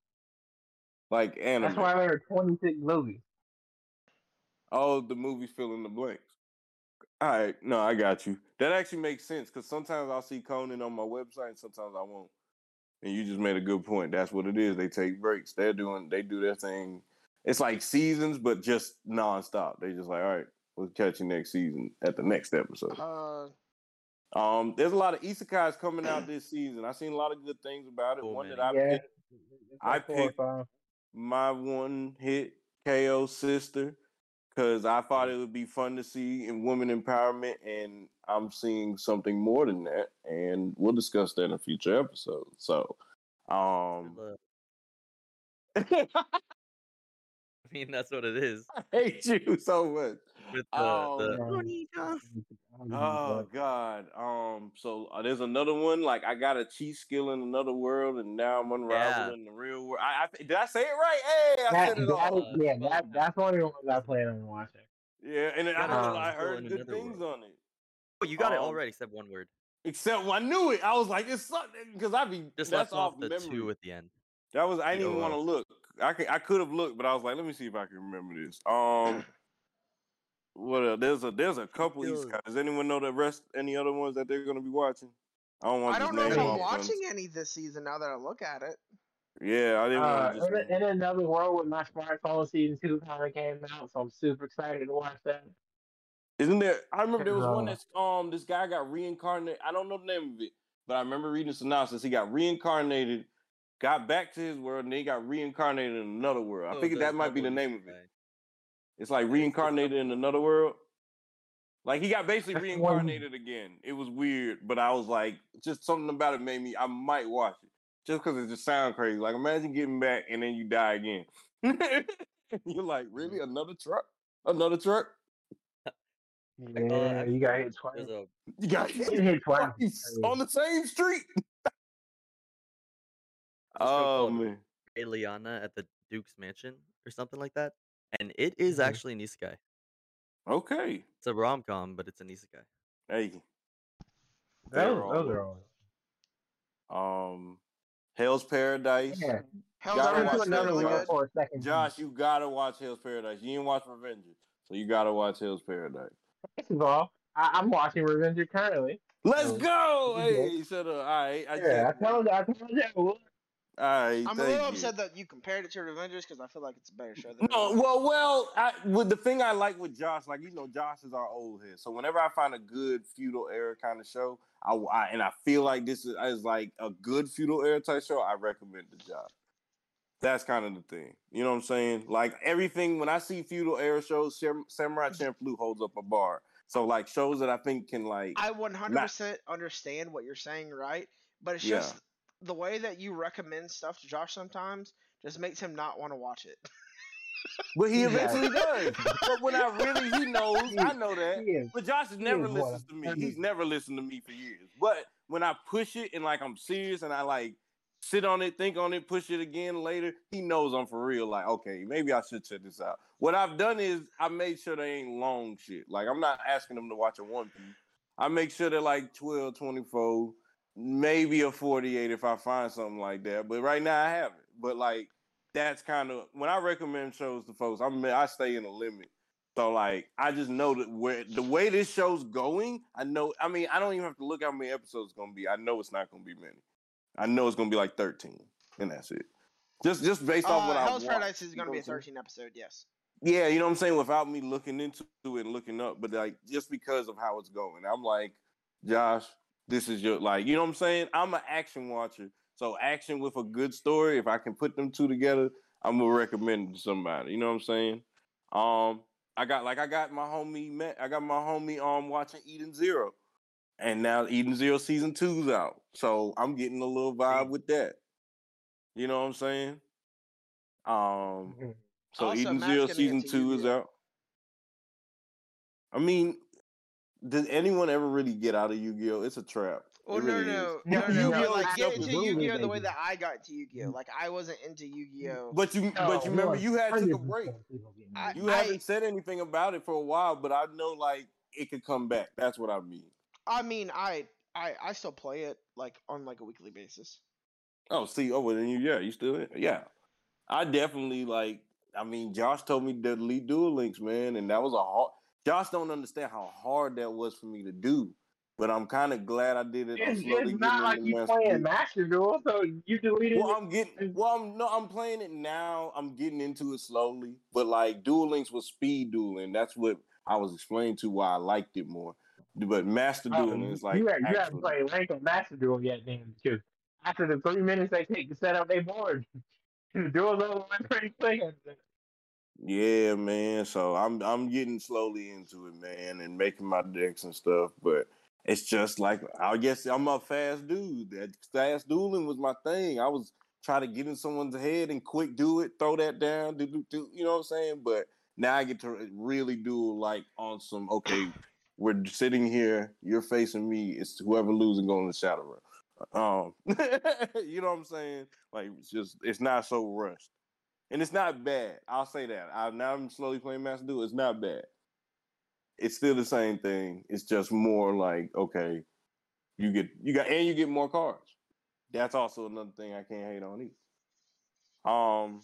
Like anime. That's why there are 26 movies. Oh, the movies fill in the blanks. All right, no, I got you. That actually makes sense because sometimes I'll see Conan on my website, and sometimes I won't. And you just made a good point. That's what it is. They take breaks. They're doing. They do their thing. It's like seasons, but just nonstop. They just like, all right, we'll catch you next season at the next episode. Uh, Um, there's a lot of isekais coming out this season. I've seen a lot of good things about it. So one that. I Yeah. picked, It's I like picked- my one hit KO sister because I thought it would be fun to see in women empowerment, and I'm seeing something more than that, and we'll discuss that in a future episode. So, um, I I mean, that's what it is. I hate you so much. With the, Oh, the man. Oh God. Um. So uh, there's another one. Like I got a cheat skill in another world, and now I'm unraveled Yeah. in the real world. I, I did I say it right? Hey, I That, said it that all. is- yeah, that, that's one of the ones I plan on watching. Yeah, and then I Gotta heard, I heard good things world. on it. Oh, you got it Um, already, except one word. Except when I knew it, I was like, it's something because I be Just that's left off off the memory. two at the end. That was I didn't even Oh, want to look. I could I could have looked, but I was like, let me see if I can remember this. Um, what else? there's a there's a couple Yo. East Does anyone know the rest? Any other ones that they're gonna be watching? I don't want I don't know if I'm off ones. watching any this season now that I look at it. Yeah, I didn't Uh, just. in, in another world with my smartphone, season two finally came out, so I'm super excited to watch that. Isn't there? I remember there was one Uh, that's um this guy got reincarnated. I don't know the name of it, but I remember reading the synopsis. He got reincarnated, got back to his world, and then he got reincarnated in another world. I Oh, figured that might be the name of it. Guy. It's like reincarnated in another world. Like he got basically That's the one- reincarnated again. It was weird, but I was like, just something about it made me. I might watch it just because it just sounds crazy. Like imagine getting back and then you die again. You're like, really? Another truck? Another truck? Oh, yeah, you got hit twice. A You got You hit twice. twice on the same street. show oh called- man. Eliana at the Duke's mansion or something like that, and it is Mhm. actually an isekai. Okay. It's a rom com, but it's an isekai. Hey. Those, they're those are all- all. Um, Hell's Paradise. Yeah. Hell's Gotta Turn watch to Paradise another really one. one for a second. Josh, you gotta watch Hell's Paradise. You didn't watch Revenger, so you gotta watch Hell's Paradise. First of all, I, I'm watching Revenger currently. Let's go! you Hey, shut up. All right, I Yeah, I can't- told you. I told you. I would. Right, I'm a little you. upset that you compared it to Revengers because I feel like it's a better show than No, well, well, I, with the thing I like with Josh, like you know, Josh is our old head. So whenever I find a good feudal era kind of show, I, I and I feel like this is, is like a good feudal era type show, I recommend the Josh. That's kind of the thing. You know what I'm saying? Like everything when I see feudal era shows, Sam- Samurai mm-hmm. Champloo holds up a bar. So like shows that I think can like I 100% understand what you're saying, right? But it's Yeah. just the way that you recommend stuff to Josh sometimes just makes him not want to watch it. But he Yeah. eventually does. But when I really, he knows. I know that. But Josh has never is what listens to me. I'm- He's never listened to me for years. But when I push it and like I'm serious and I like sit on it, think on it, push it again later, he knows I'm for real. Like, okay, maybe I should check this out. What I've done is I made sure they ain't long shit. Like I'm not asking them to watch a one piece. I make sure they're like 12, 24, maybe a 48 if I find something like that. But right now I haven't. But like that's kind of when I recommend shows to folks, I'm I stay in a limit. So like I just know that where the way this show's going, I know I mean, I don't even have to look how many episodes it's gonna be. I know it's not gonna be many. I know it's gonna be like 13, and that's it. Just just based off what Uh, I Hell's Paradise is going to be a 13 episode, yes. Yeah, you know what I'm saying? Without me looking into it and looking up, but like just because of how it's going. I'm like, Josh, this is your like, you know what I'm saying? I'm an action watcher. So action with a good story, if I can put them two together, I'm gonna recommend it to somebody. You know what I'm saying? Um, I got like I got my homie Matt, I got my homie um watching Eden Zero. And now Eden Zero season two's out. So I'm getting a little vibe with that. You know what I'm saying? Um Mhm. so Also, Eden Zero season two is out. I mean, did anyone ever really get out of Yu-Gi-Oh? It's a trap. Well, It oh, no, really no, is. no, No, no, no, Yu-Gi-Oh like get into moving, Yu-Gi-Oh the way that I got to Yu-Gi-Oh. Like I wasn't into Yu-Gi-Oh. But you, but you remember, you had took a break. people getting I- You haven't said anything about it for a while, but I know like it could come back. That's what I mean. I mean, I, I, I still play it like on like a weekly basis. Oh, see, oh, well, then you, yeah, you still, in- yeah. I definitely like. I mean, Josh told me to delete Duel Links, man, and that was a hard. Josh don't understand how hard that was for me to do, but I'm kind of glad I did it. It's, it's not like you playing Duel. Master Duel, so you deleted Well, it. I'm getting. Well, I'm no, I'm playing it now. I'm getting into it slowly, but like Duel Links was speed dueling. That's what I was explaining to why I liked it more. But Master Duel Dueling is like you, have, you haven't played rank on Master Duel yet, then, because after the three minutes they take to set up, they bored. the duel's over with pretty quick. Yeah, man. So I'm I'm getting slowly into it, man, and making my decks and stuff. But it's just like I guess I'm a fast dude. That fast dueling was my thing. I was trying to get in someone's head and quick do it, throw that down, do do do. You know what I'm saying? But now I get to really do like on some. Okay, we're sitting here. You're facing me. It's whoever loses going to the shadow room. Um, you know what I'm saying? Like it's just it's not so rushed and it's not bad. I'll say that. I now I'm slowly playing Master Duel. It's not bad. It's still the same thing. It's just more like okay, you get you got and you get more cards. That's also another thing I can't hate on either. Um,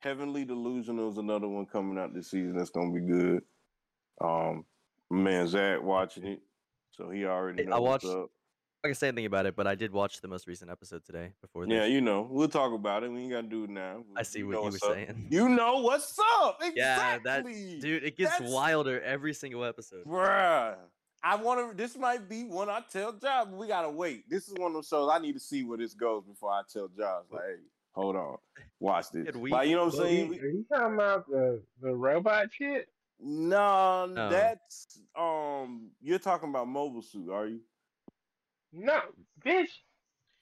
Heavenly Delusional is another one coming out this season. That's gonna be good. Um, man Zach watching it, so he already knows I watched- up. I can say anything about it, but I did watch the most recent episode today before this. Yeah, you know, we'll talk about it. We ain't gotta do it now. I see You what know you were up. saying. You know what's up. Exactly. Yeah, that dude, it gets That's- wilder every single episode. Bruh. I want to. This might be one I tell Josh, we gotta wait. This is one of those shows I need to see where this goes before I tell Josh. Like, hey, hold on, watch this. Good week. Like, you know what I'm saying? are you talking about the, the robot shit? No, No. that's um. You're talking about Mobile Suit, are you? No, bitch.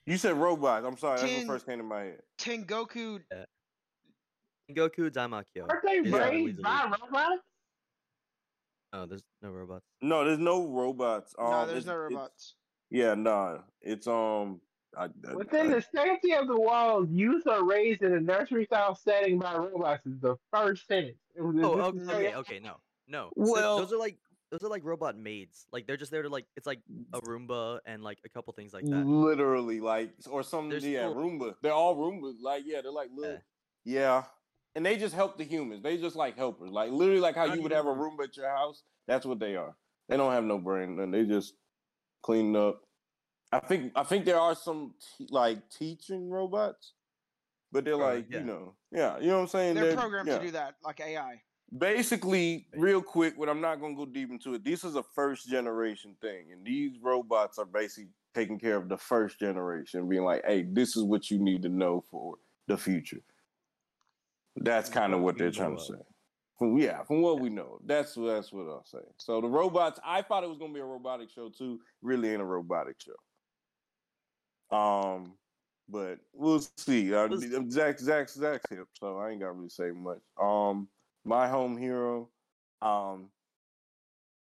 You said robots. I'm sorry. That's what first came to my head. Tengoku. Goku Goku Daimakyo. Aren't they is raised Weasley. by robots? Oh, there's no robots. No, there's no robots. Um, no, there's no robots. yeah, nah. It's um. I, I, Within I- the safety of the walls, youth are raised in a nursery style setting by robots is the first sentence. Oh, This oh, okay, okay, no, no. Th- Well- those are like those are like robot maids. Like they're just there to like it's like mm. a Roomba and like a couple things like that. Literally, like, or some They're yeah, still- Roomba. They're all Roomba. Like, yeah, they're like little. Yeah. and they just help the humans. They just like helpers. Like literally, like how Not you would have a even- Roomba at your house. That's what they are. They don't have no brain, and they just clean up. I think I think there are some te- like teaching robots, but they're Right, like yeah. you know, yeah, you know what I'm saying. They're programmed yeah. to do that, like AI. Basically, real quick, but I'm not gonna go deep into it. This is a first generation thing, and these robots are basically taking care of the first generation, being like, "Hey, this is what you need to know for the future." That's kind of What what they're trying to say. From, yeah, from what we know, that's that's what I'll say. So the robots, I thought it was gonna be a robotic show too. Really ain't a robotic show. Um, but we'll see. Uh, Was- Zach, Zach, Zach's hip, so I ain't got to really say much. Um, my home hero, um,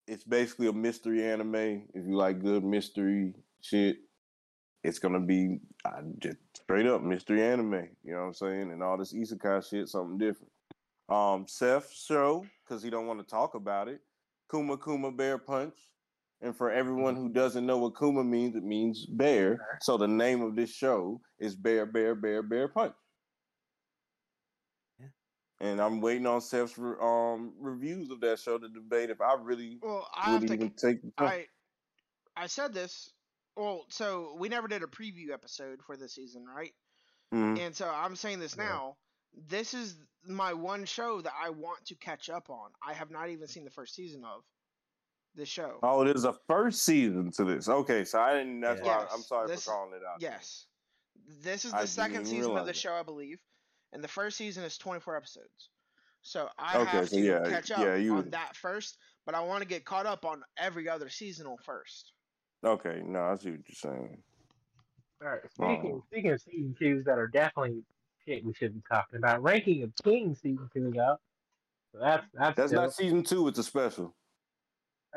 it's basically a mystery anime. If you like good mystery shit, it's gonna be uh, just straight up mystery anime. You know what I'm saying? And all this isekai shit, something different. Um, Seth's show because he don't want to talk about it. Kuma Kuma Bear Punch. And for everyone who doesn't know what Kuma means, it means bear. So the name of this show is Bear Bear Bear Bear Punch. Yeah. And I'm waiting on Seth's re- um reviews of that show to debate if I really Well, I would even take the time. I I said this. Well, so we never did a preview episode for this season, right? Mhm. And so I'm saying this Yeah. now. This is my one show that I want to catch up on. I have not even seen the first season of this show. Oh, there's a first season to this. Okay, so I didn't. That's Yeah. why I'm sorry this- for calling it out. Yes. This is the didn't second season of the show, I believe. And the first season is 24 episodes. So I Okay, have so to yeah, catch up yeah, you on would- that first, but I want to get caught up on every other seasonal first. Okay, no, I see what you're saying. All right. Speaking Oh. speaking of season twos that are definitely shit we should be talking about. Ranking of Kings season two is out. So that's that's That's dope. not season two. It's a special.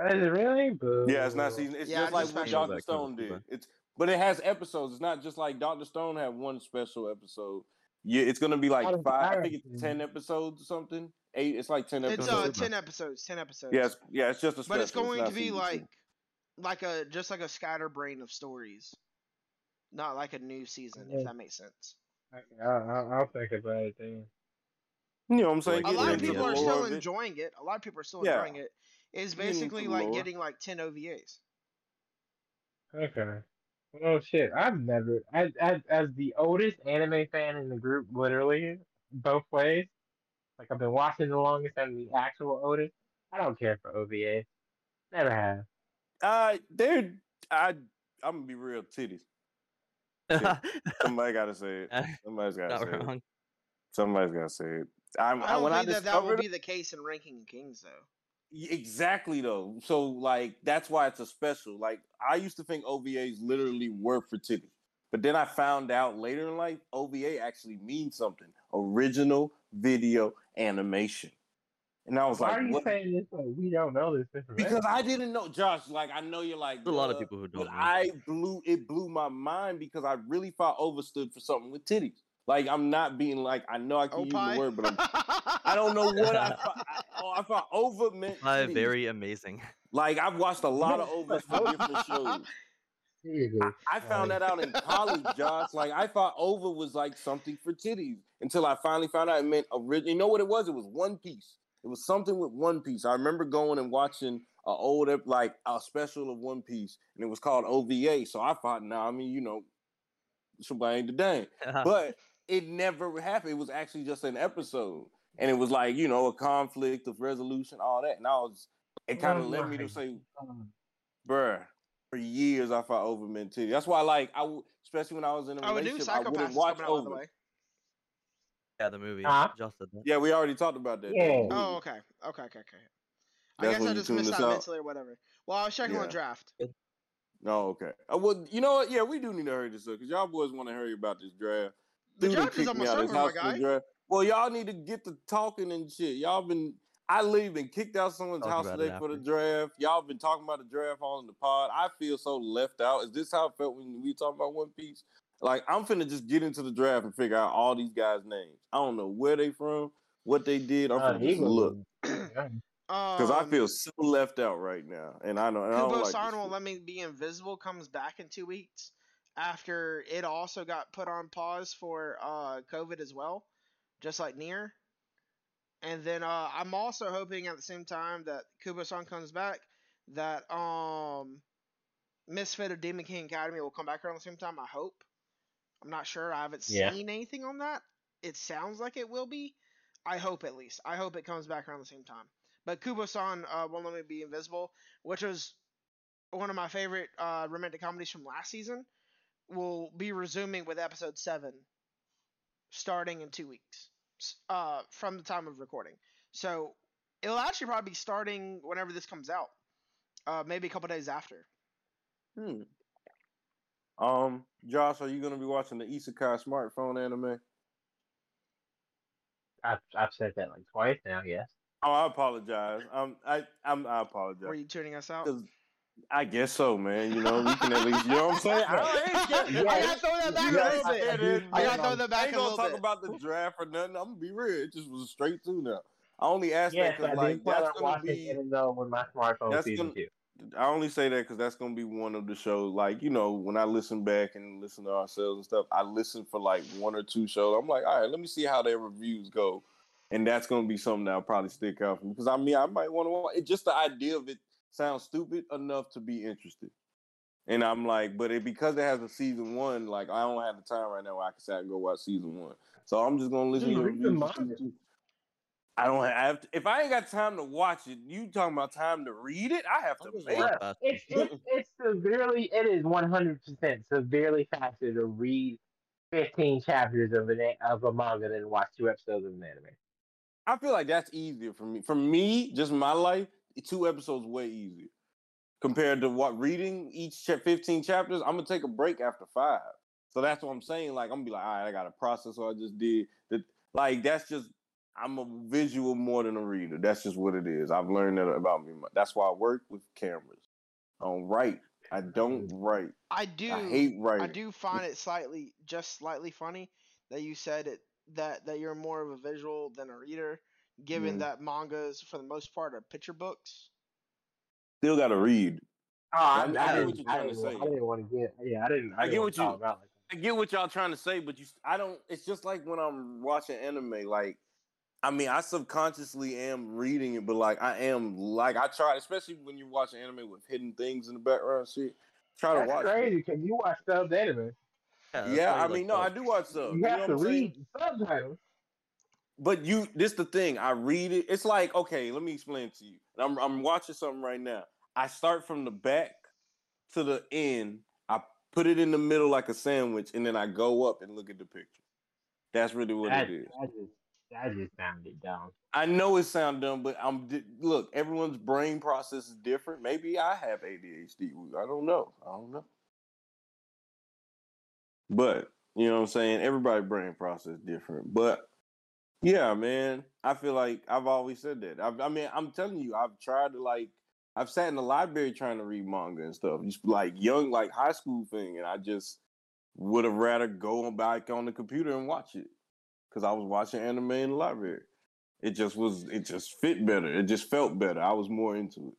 Is it really? Boo. Yeah, it's not season. It's Yeah, just like what. Doctor Stone did. It's but it has episodes. It's not just like Doctor Stone had one special episode. Yeah, it's gonna be like Out five. I think it's ten episodes or something. Eight. It's like ten episodes. It's episodes. uh 10 episodes, 10 episodes. yeah, yeah, it's just a special. but it's going not to be season two. like like a just like a scatterbrain of stories. Not like a new season, Yeah. if that makes sense. I'll, I'll, I'll think about it then. you know what I'm saying. A lot of people are still of it. enjoying it. A lot of people are still Yeah. enjoying it. It's basically the like lore. getting like 10 OVAs. Okay. Oh shit! I've never, as, as as the oldest anime fan in the group, literally both ways. Like I've been watching the longest and the actual oldest. I don't care for OVA. Never have. Uh, they're. I. I'm gonna be real. Titties. Somebody gotta say it. Somebody's gotta Not say it. wrong. Somebody's gotta say it. I'm, I don't when think I that that will be the case in Ranking Kings, though. Y- Exactly though. So like that's why it's a special. Like I used to think OVAs literally were for titties. But then I found out later in life OVA actually means something. Original video animation. And I was Why like, Why are you what? saying this? Like, we don't know this information. Because I didn't know, Josh. Like I know you're like There's a lot of people who don't know. I blew it blew my mind because I really thought overstood for something with titties. Like I'm not being like I know I can use the word, but I'm, I don't know what I thought. I, oh, I thought over meant Uh, very amazing. Like I've watched a lot of overs for different shows. I, I found that out in college, Josh. Like I thought over was like something for titties until I finally found out it meant original. You know what it was? It was One Piece. It was something with One Piece. I remember going and watching a old like a special of One Piece, and it was called OVA. So I thought, nah, I mean, you know, somebody ain't the dang. But it never happened. It was actually just an episode, and it was like you know a conflict of resolution, all that. And I was, it kind of Oh led me to say, bruh, for years I fought over meant titty. That's why, like, I especially when I was in a Oh, relationship, I Psycho-Pass wouldn't watch coming out, the over. way. yeah, the movie. Huh? Josh. Yeah, we already talked about that. Yeah. Oh, okay. Okay, okay, okay. I That's guess I just missed out out. mentally or whatever. Well, I was checking on Yeah. draft. Oh, okay. Uh, well, you know what? Yeah, we do need to hurry this up because y'all boys want to hurry about this draft. The Dude done is kicked me almost out of his over, my house guy. draft. Well, y'all need to get to talking and shit. Y'all been. I leave and kicked out someone's Talk house about today for the draft. Y'all been talking about the draft all in the pod. I feel so left out. Is this how it felt when we talking about One Piece? Like I'm finna just get into the draft and figure out all these guys' names. I don't know where they from, what they did. I'm Uh, finna he just look yeah. because I Um, feel so left out right now, and I know. And I don't Kubo like San will shit. let me be invisible comes back in two weeks after it also got put on pause for uh COVID as well, just like NieR. And then uh, I'm also hoping at the same time that Kubo San comes back that um Misfit of Demon King Academy will come back around the same time. I hope. I'm not sure. I haven't Yeah. seen anything on that. It sounds like it will be. I hope at least. I hope it comes back around the same time. But Kubo-san uh, won't let me be invisible, which was one of my favorite uh, romantic comedies from last season, will be resuming with episode seven, starting in two weeks uh, from the time of recording. So it'll actually probably be starting whenever this comes out, uh, maybe a couple days after. Hmm. Um, Josh, are you gonna be watching the Isekai smartphone anime? I've, I've said that like twice now. Yes. Oh, I apologize. Um, I I'm, I apologize. Were you tuning us out? 'Cause I guess so, man. You know, we can at least, you know what I'm saying? I, ain't scared. I gotta throw that back Yeah, a little I bit. said it. I gotta throw that I back ain't a gonna talk bit. about the draft or nothing. I'm gonna be real. It just was straight through now. I only asked Yes, that because like that's on gonna watching be. it though with my smartphone that's season gonna- two. I only say that because that's gonna be one of the shows. Like you know, when I listen back and listen to ourselves and stuff, I listen for like one or two shows. I'm like, all right, let me see how their reviews go, and that's gonna be something that'll probably stick out for me because I mean, I might want to watch. It just the idea of it sounds stupid enough to be interested. And I'm like, but it because it has a season one, like I don't have the time right now where I can say I go watch season one. So I'm just gonna listen Dude, to read the reviews. for manga. season two. I don't have. To, if I ain't got time to watch it, you talking about time to read it? I have to Manga's a make. lot Bruh, faster. It's, it's it's severely it is one hundred percent severely faster to read fifteen chapters of an of a manga than watch two episodes of an anime. I feel like that's easier for me. For me, just my life, two episodes way easier compared to what reading each cha- fifteen chapters. I'm gonna take a break after five, so that's what I'm saying. Like I'm gonna be like, all right, I got to process what I just did. That like that's just I'm a visual more than a reader. That's just what it is. I've learned that about me. That's why I work with cameras. I don't write. I don't mm-hmm. write. I do. I hate writing. I do find it slightly, just slightly funny that you said it that that you're more of a visual than a reader, given that mangas for the most part are picture books. Still got to read. Oh, I, I get I, what didn't, you're I, trying to didn't, say. I didn't want to get yeah I didn't I, I didn't get what you- talk about like I get what y'all trying to say, but you, I don't. It's just like when I'm watching anime. Like, I mean, I subconsciously am reading it, but like I am like I try, especially when you watch anime with hidden things in the background. Shit, try to watch. crazy because you watch subbed anime. It. that's Yeah, I mean, like no, I do watch stuff. You You, know have what to I'm saying? read subtitles. But you, this the thing. I read it. It's like okay, let me explain to you. I'm I'm watching something right now. I start from the back to the end. I put it in the middle like a sandwich, and then I go up and look at the picture. That's really what That, it is. that just that just sounded dumb. I know it sounds dumb, but I'm look. Everyone's brain process is different. Maybe I have ADHD. I don't know. I don't know. But you know what I'm saying. Everybody brain process different. But yeah, man. I feel like I've always said that. I, I mean, I'm telling you, I've tried to like. I've sat in the library trying to read manga and stuff. Just like young, like high school thing, and I just would have rather go back on the computer and watch it because I was watching anime in the library it just was it just fit better it just felt better i was more into it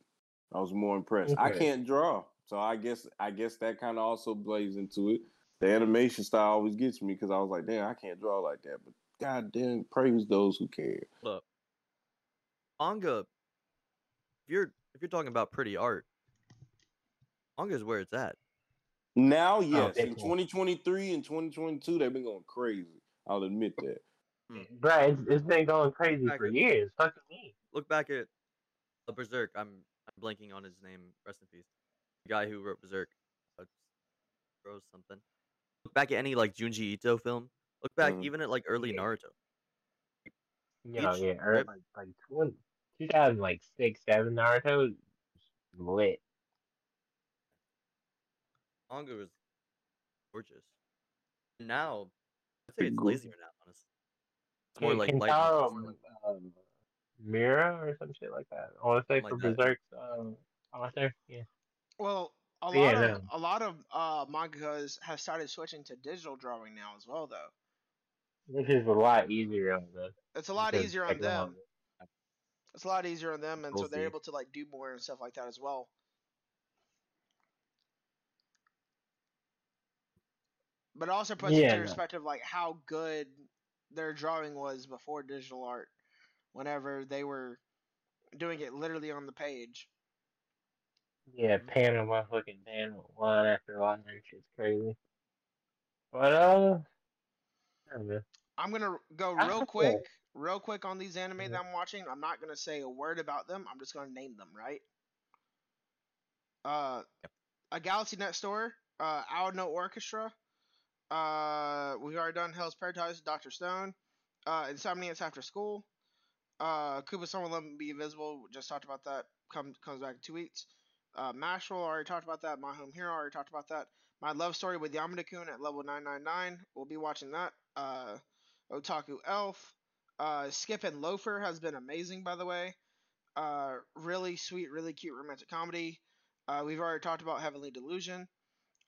i was more impressed i can't draw so i guess i guess that kind of also plays into it the animation style always gets me because i was like damn i can't draw like that but god damn praise those who care. Look, manga. If you're if you're talking about pretty art, manga is where it's at. now yes in 2023 and 2022 they've been going crazy i'll admit that Bruh, it's, it's been going crazy for up. years. Fucking me. Look back at the Berserk. I'm I'm blanking on his name. Rest in peace. The guy who wrote Berserk. Uh, Rose something. Look back at any like Junji Ito film. Look back Mhm. even at like early Yeah. Naruto. You know, Each yeah, or rip- like like 20, 2000, like six, seven Naruto was lit. Manga was gorgeous. Now, I'd say it's Cool. lazier now. Honestly, it's more Yeah, like light Kentaro, novels, like- um, Mira or some shit like that. I want to say Something for like that. Berserk's um, author. Yeah. Well, a lot Yeah, of no. a lot of uh, mangakas have started switching to digital drawing now as well, though. Which is a lot easier on the. It's a lot easier on them. It's a lot easier on them, and We'll so they're see. able to like do more and stuff like that as well. But it also puts Yeah, into perspective like how good their drawing was before digital art, whenever they were doing it literally on the page. Yeah, panel by fucking panel, line after line. That shit's crazy. But uh, I don't know. I'm gonna go real quick, real quick on these anime Yeah. that I'm watching. I'm not gonna say a word about them. I'm just gonna name them, right? Uh, a Galaxy Next Door, uh, Ao no Orchestra. Uh, we've already done Hell's Paradise, Doctor Stone. Uh, Insomniacs After School. Uh, Kubo Summer Let Me Be Invisible. Just talked about that. Comes comes back in two weeks. Uh, Mashle already talked about that. My Home Hero already talked about that. My Love Story with Yamada Kun at level 999. We'll be watching that. Uh, Otaku Elf. Uh, Skip and Loafer has been amazing, by the way. Uh, really sweet, really cute romantic comedy. Uh, we've already talked about Heavenly Delusion.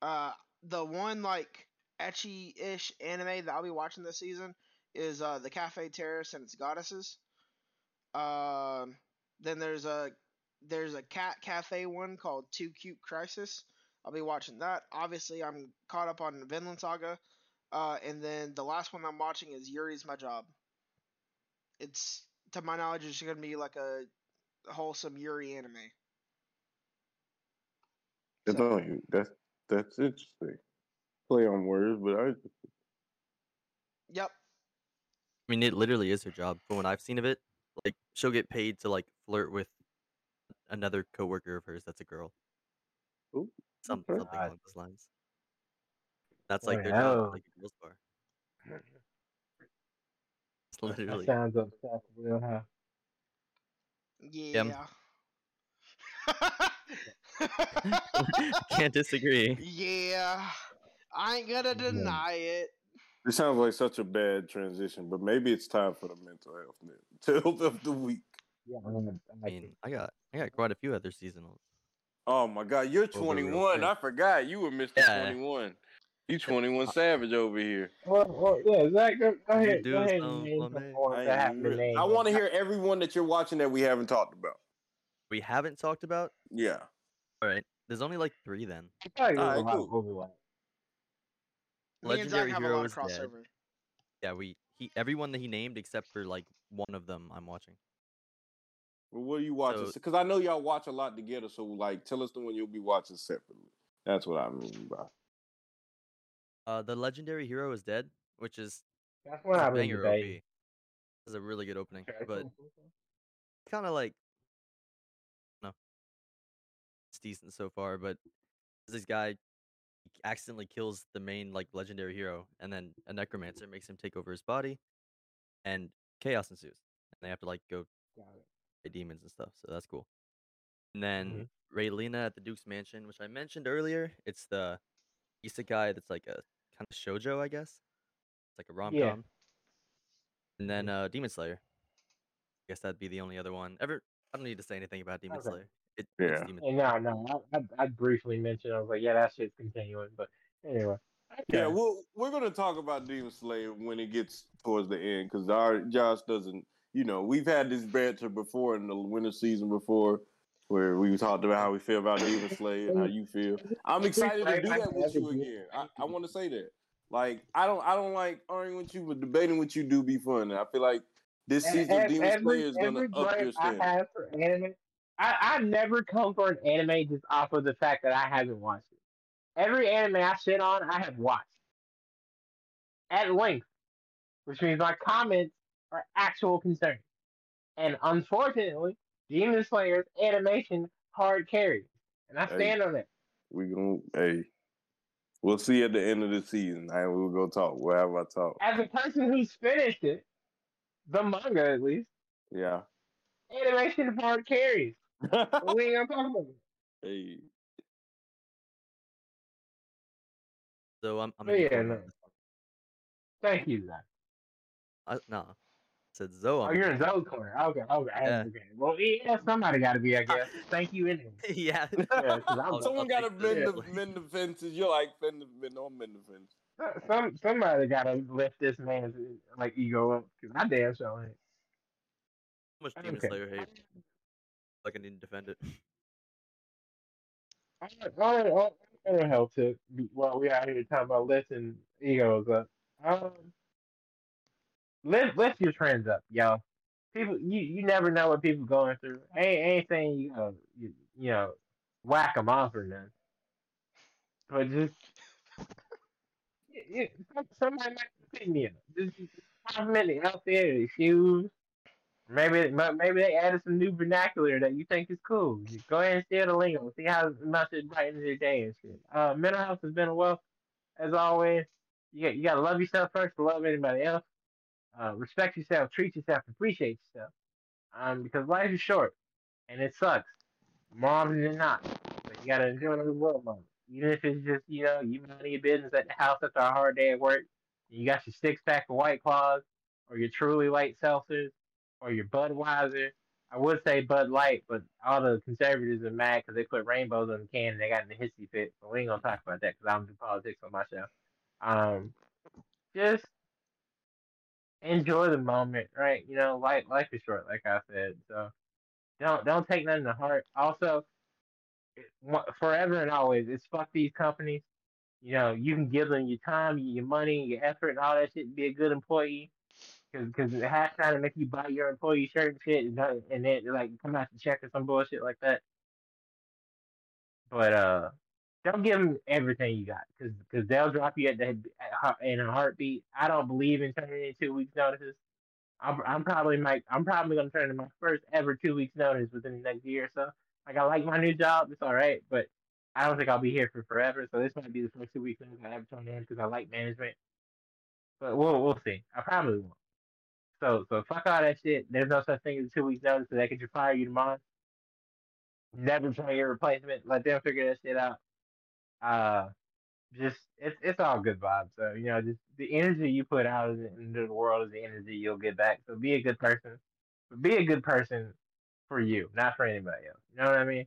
Uh, the one like ecchi-ish anime that I'll be watching this season is uh, the Cafe Terrace and its goddesses. Um, then there's a there's a cat cafe one called Too Cute Crisis. I'll be watching that. Obviously, I'm caught up on Vinland Saga. Uh, and then the last one I'm watching is Yuri's My Job. It's, to my knowledge, it's going to be like a wholesome Yuri anime. That's So- on you. That's that's interesting. Play on words, but I Yep. I mean, it literally is her job. From what I've seen of it, like she'll get paid to like flirt with another coworker of hers that's a girl. Ooh, Some, something along those lines. That's like their Wow. job, like a girls bar. It's That sounds obsessed, real huh? Yeah. Can't disagree. yeah. I ain't gonna Yeah. deny it. This sounds like such a bad transition, but maybe it's time for the mental health tip of the week. Yeah, I'm gonna, I mean, I got I got quite a few other seasonals. Oh my God, you're 21. I forgot you were Mr. Yeah. 21. You 21 Savage over here. well, well, yeah, Zach, go, go ahead, go ahead and name funny. I, that have been named. want to hear everyone that you're watching that we haven't talked about. We haven't talked about. Yeah. All right, there's only like three then. I feel like there's Alright, a lot of cool. overlap. Me and Zach Legendary have a lot of is dead. crossover. Yeah, we he everyone that he named except for like one of them I'm watching. Well, what are you watching? So- Because I know y'all watch a lot together. So, like, tell us the one you'll be watching separately. That's what I mean by. Uh, the Legendary Hero is dead, which is That's what is a I've been banger debating. Is a really good opening, Okay, but cool, cool, cool. kind of like no, it's decent so far. But this guy accidentally kills the main like legendary hero, and then a necromancer makes him take over his body, and chaos ensues. And they have to like go fight demons and stuff. So that's cool. And then Mhm. Raeliana at the Duke's Mansion, which I mentioned earlier. It's the isekai that's like a kind of shojo, I guess. It's like a rom com. Yeah. And then uh, Demon Slayer. I guess that'd be the only other one. Ever? I don't need to say anything about Demon Okay. Slayer. It, Yeah. It's Demon Hey, no, no, I, I, I briefly mentioned. I was like, yeah, that shit's continuing. But anyway, Yeah, okay. well, we're gonna talk about Demon Slayer when it gets towards the end because our Josh doesn't. You know, we've had this banter before in the winter season before, where we talked about how we feel about Demon Slayer and how you feel. I'm excited to do that with you again. I, I want to say that. Like, I don't, I don't like arguing with you, but debating with you do be fun. And I feel like this season of Ev- Demon every, Slayer is gonna every up your gripe I have for anime, I, I never come for an anime just off of the fact that I haven't watched it. Every anime I sit on, I have watched at length, which means my comments are actual concerns. And unfortunately, Demon Slayer's animation hard carries, and I Hey. stand on it. We gonna, hey, we'll see at the end of the season. And we'll go talk. We'll have our talk. As a person who's finished it, the manga at least, Yeah. animation hard carries. What we ain't gonna talk about? it. hey. So I'm, I'm But in your yeah, no. on this one. Thank you, Zach. I, nah. Said Zoe. Oh, you're in Zoe's corner. Okay, okay, Yeah. okay. Well, yeah, somebody got to be, I guess. Thank you, anyway. yeah. Yeah, 'cause I'm- Someone got to take mend the- the, mend the fences. You're like, mend the, mend, don't mend the fence. Some somebody got to lift this man's like ego up because I damn sure ain't. How much Demon Okay. Slayer hate? Like I need to defend it. I I I I don't help to be, while we out here talking about lifting egos up. Um, lift lift your trends up, y'all. People, you you never know what people going through. Ain't ain't saying you know you, you know whack them off or nothing, but just you, some- somebody might pick me. Just, just compliment the outfit, the shoes. Maybe maybe they added some new vernacular that you think is cool. Just go ahead and steal the lingo. See how much it brightens your day and shit. Uh, mental health has been a wealth as always. You got you gotta love yourself first to love anybody else. Uh, respect yourself, treat yourself, appreciate yourself. Um, because life is short and it sucks often than not. But you gotta enjoy the world moment. Even if it's just you know you minding your business at the house after a hard day at work. You got your six pack of White Claws or your Truly Light seltzers or your Budweiser. I would say Bud Light, but all the conservatives are mad because they put rainbows on the can and they got in the hissy fit. But we ain't gonna talk about that because I don't do politics on my show. Um, just enjoy the moment, right? You know, life life is short, like I said. So don't don't take nothing to heart. Also, forever and always, it's fuck these companies. You know, you can give them your time, your money, your effort, and all that shit. and Be a good employee, because because half trying to make you buy your employee shirt and shit, and, and then like come out to check or some bullshit like that. But uh, don't give them everything you got, because because they'll drop you at the in a heartbeat. I don't believe in turning in two weeks notices. I'm I'm probably might I'm probably gonna turn in my first ever two weeks notice within the next year or so. Like I like my new job, it's all right, but I don't think I'll be here for forever. So this might be the first two weeks notice I ever turn in because I like management. But we'll we'll see. I probably won't. So so fuck all that shit. There's no such thing as two weeks notice, so they could just fire you tomorrow. Never try your replacement. Let them figure that shit out. Uh, just it's it's all good vibes. So you know, just the energy you put out into the world is the energy you'll get back. So be a good person. Be a good person for you, not for anybody else. You know what I mean?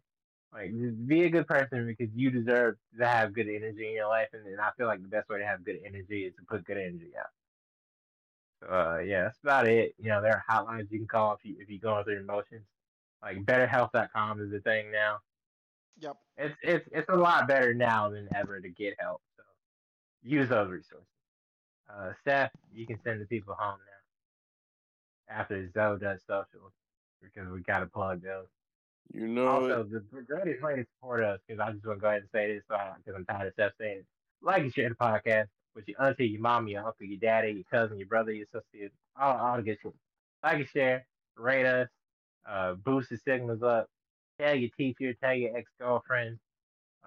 Like just be a good person because you deserve to have good energy in your life, and, and I feel like the best way to have good energy is to put good energy out. So uh, yeah, that's about it. You know, there are hotlines you can call if you if you're going through emotions. Like BetterHelp.com is a thing now. Yep. It's it's it's a lot better now than ever to get help. So use those resources. Uh, Steph, you can send the people home now. After Zoe does socials, because we got to plug those. You know Also, it. the the greatest way to support us, because I just want to go ahead and say this, because I'm tired of Steph saying it. Like and share the podcast with your auntie, your mom, your uncle, your daddy, your cousin, your brother, your sister, all, all the good shit. Like and share, rate us, uh, boost the signals up. Tell your teacher, tell your ex girlfriend,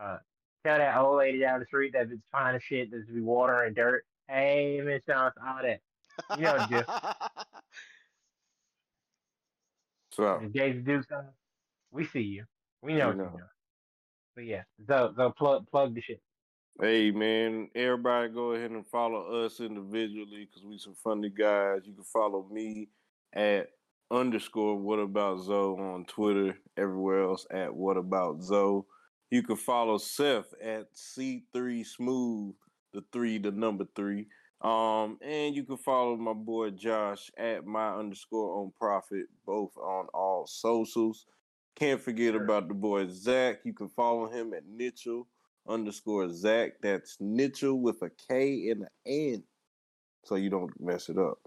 uh, tell that old lady down the street that it's fine as shit, there's be water and dirt. Hey, Miss Johnson, all that. You know drift. So do something, we see you. We know You what you're know. But yeah, so so plug plug the shit. Hey man, everybody go ahead and follow us individually because we some funny guys. You can follow me at underscore what about Zoe on Twitter, everywhere else at what about Zoe. You can follow Seth at C3 Smooth, the three, the number three. Um, and you can follow my boy Josh at my underscore on profit, both on all socials. Can't forget Sure. about the boy Zach. You can follow him at Mitchell underscore Zach. That's Nitchell with a K and an N, so you don't mess it up.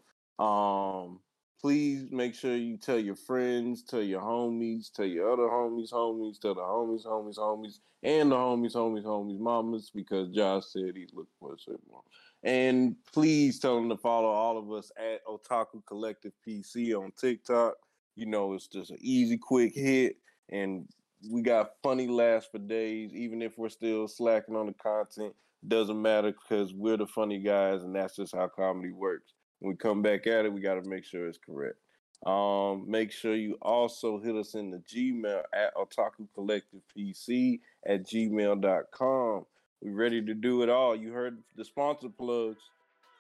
Um, please make sure you tell your friends, tell your homies, tell your other homies, homies, tell the homies, homies, homies, and the homies, homies, homies, mamas, because Josh said he's looking for a certain one. And please tell them to follow all of us at Otaku Collective PC on TikTok. You know, it's just an easy, quick hit, and we got funny laughs for days, even if we're still slacking on the content. Doesn't matter because we're the funny guys, and that's just how comedy works. When we come back at it, we got to make sure it's correct. Um, make sure you also hit us in the Gmail at Otaku Collective PC at gmail.com. We're ready to do it all. You heard the sponsor plugs.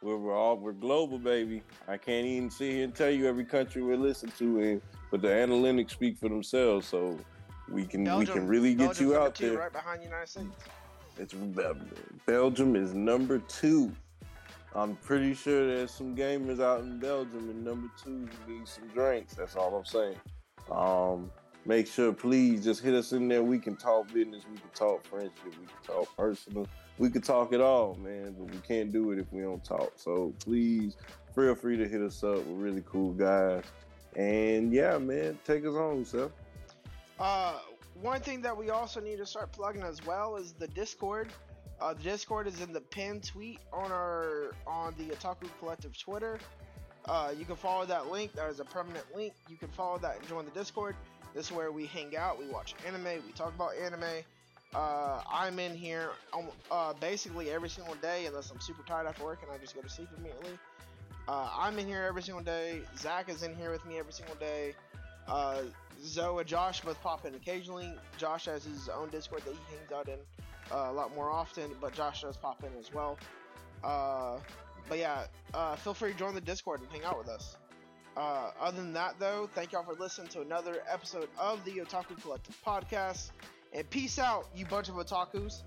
We're, we're all we're global, baby. I can't even sit here and tell you every country we listen to, and but the analytics speak for themselves. So we can Belgium, we can really get Belgium's you out there. Right behind the United States. It's Belgium is number two. I'm pretty sure there's some gamers out in Belgium and number two who need some drinks. That's all I'm saying. Um, make sure, please, just hit us in there. We can talk business. We can talk friendship. We can talk personal. We can talk it all, man. But we can't do it if we don't talk. So please, feel free to hit us up. We're really cool guys. And yeah, man, take us home, sir. Uh, one thing that we also need to start plugging as well is the Discord. Uh, the Discord is in the pinned tweet on our on the Otaku Collective Twitter. Uh, you can follow that link. That is a permanent link. You can follow that and join the Discord. This is where we hang out. We watch anime. We talk about anime. Uh, I'm in here um, uh, basically every single day, unless I'm super tired after work and I just go to sleep immediately. Uh, I'm in here every single day. Zach is in here with me every single day. Uh, Zoe and Josh both pop in occasionally. Josh has his own Discord that he hangs out in uh, a lot more often, but Josh does pop in as well. Uh, but yeah, uh, feel free to join the Discord and hang out with us. Uh, other than that, though, thank y'all for listening to another episode of the Otaku Collective podcast. And peace out, you bunch of otakus.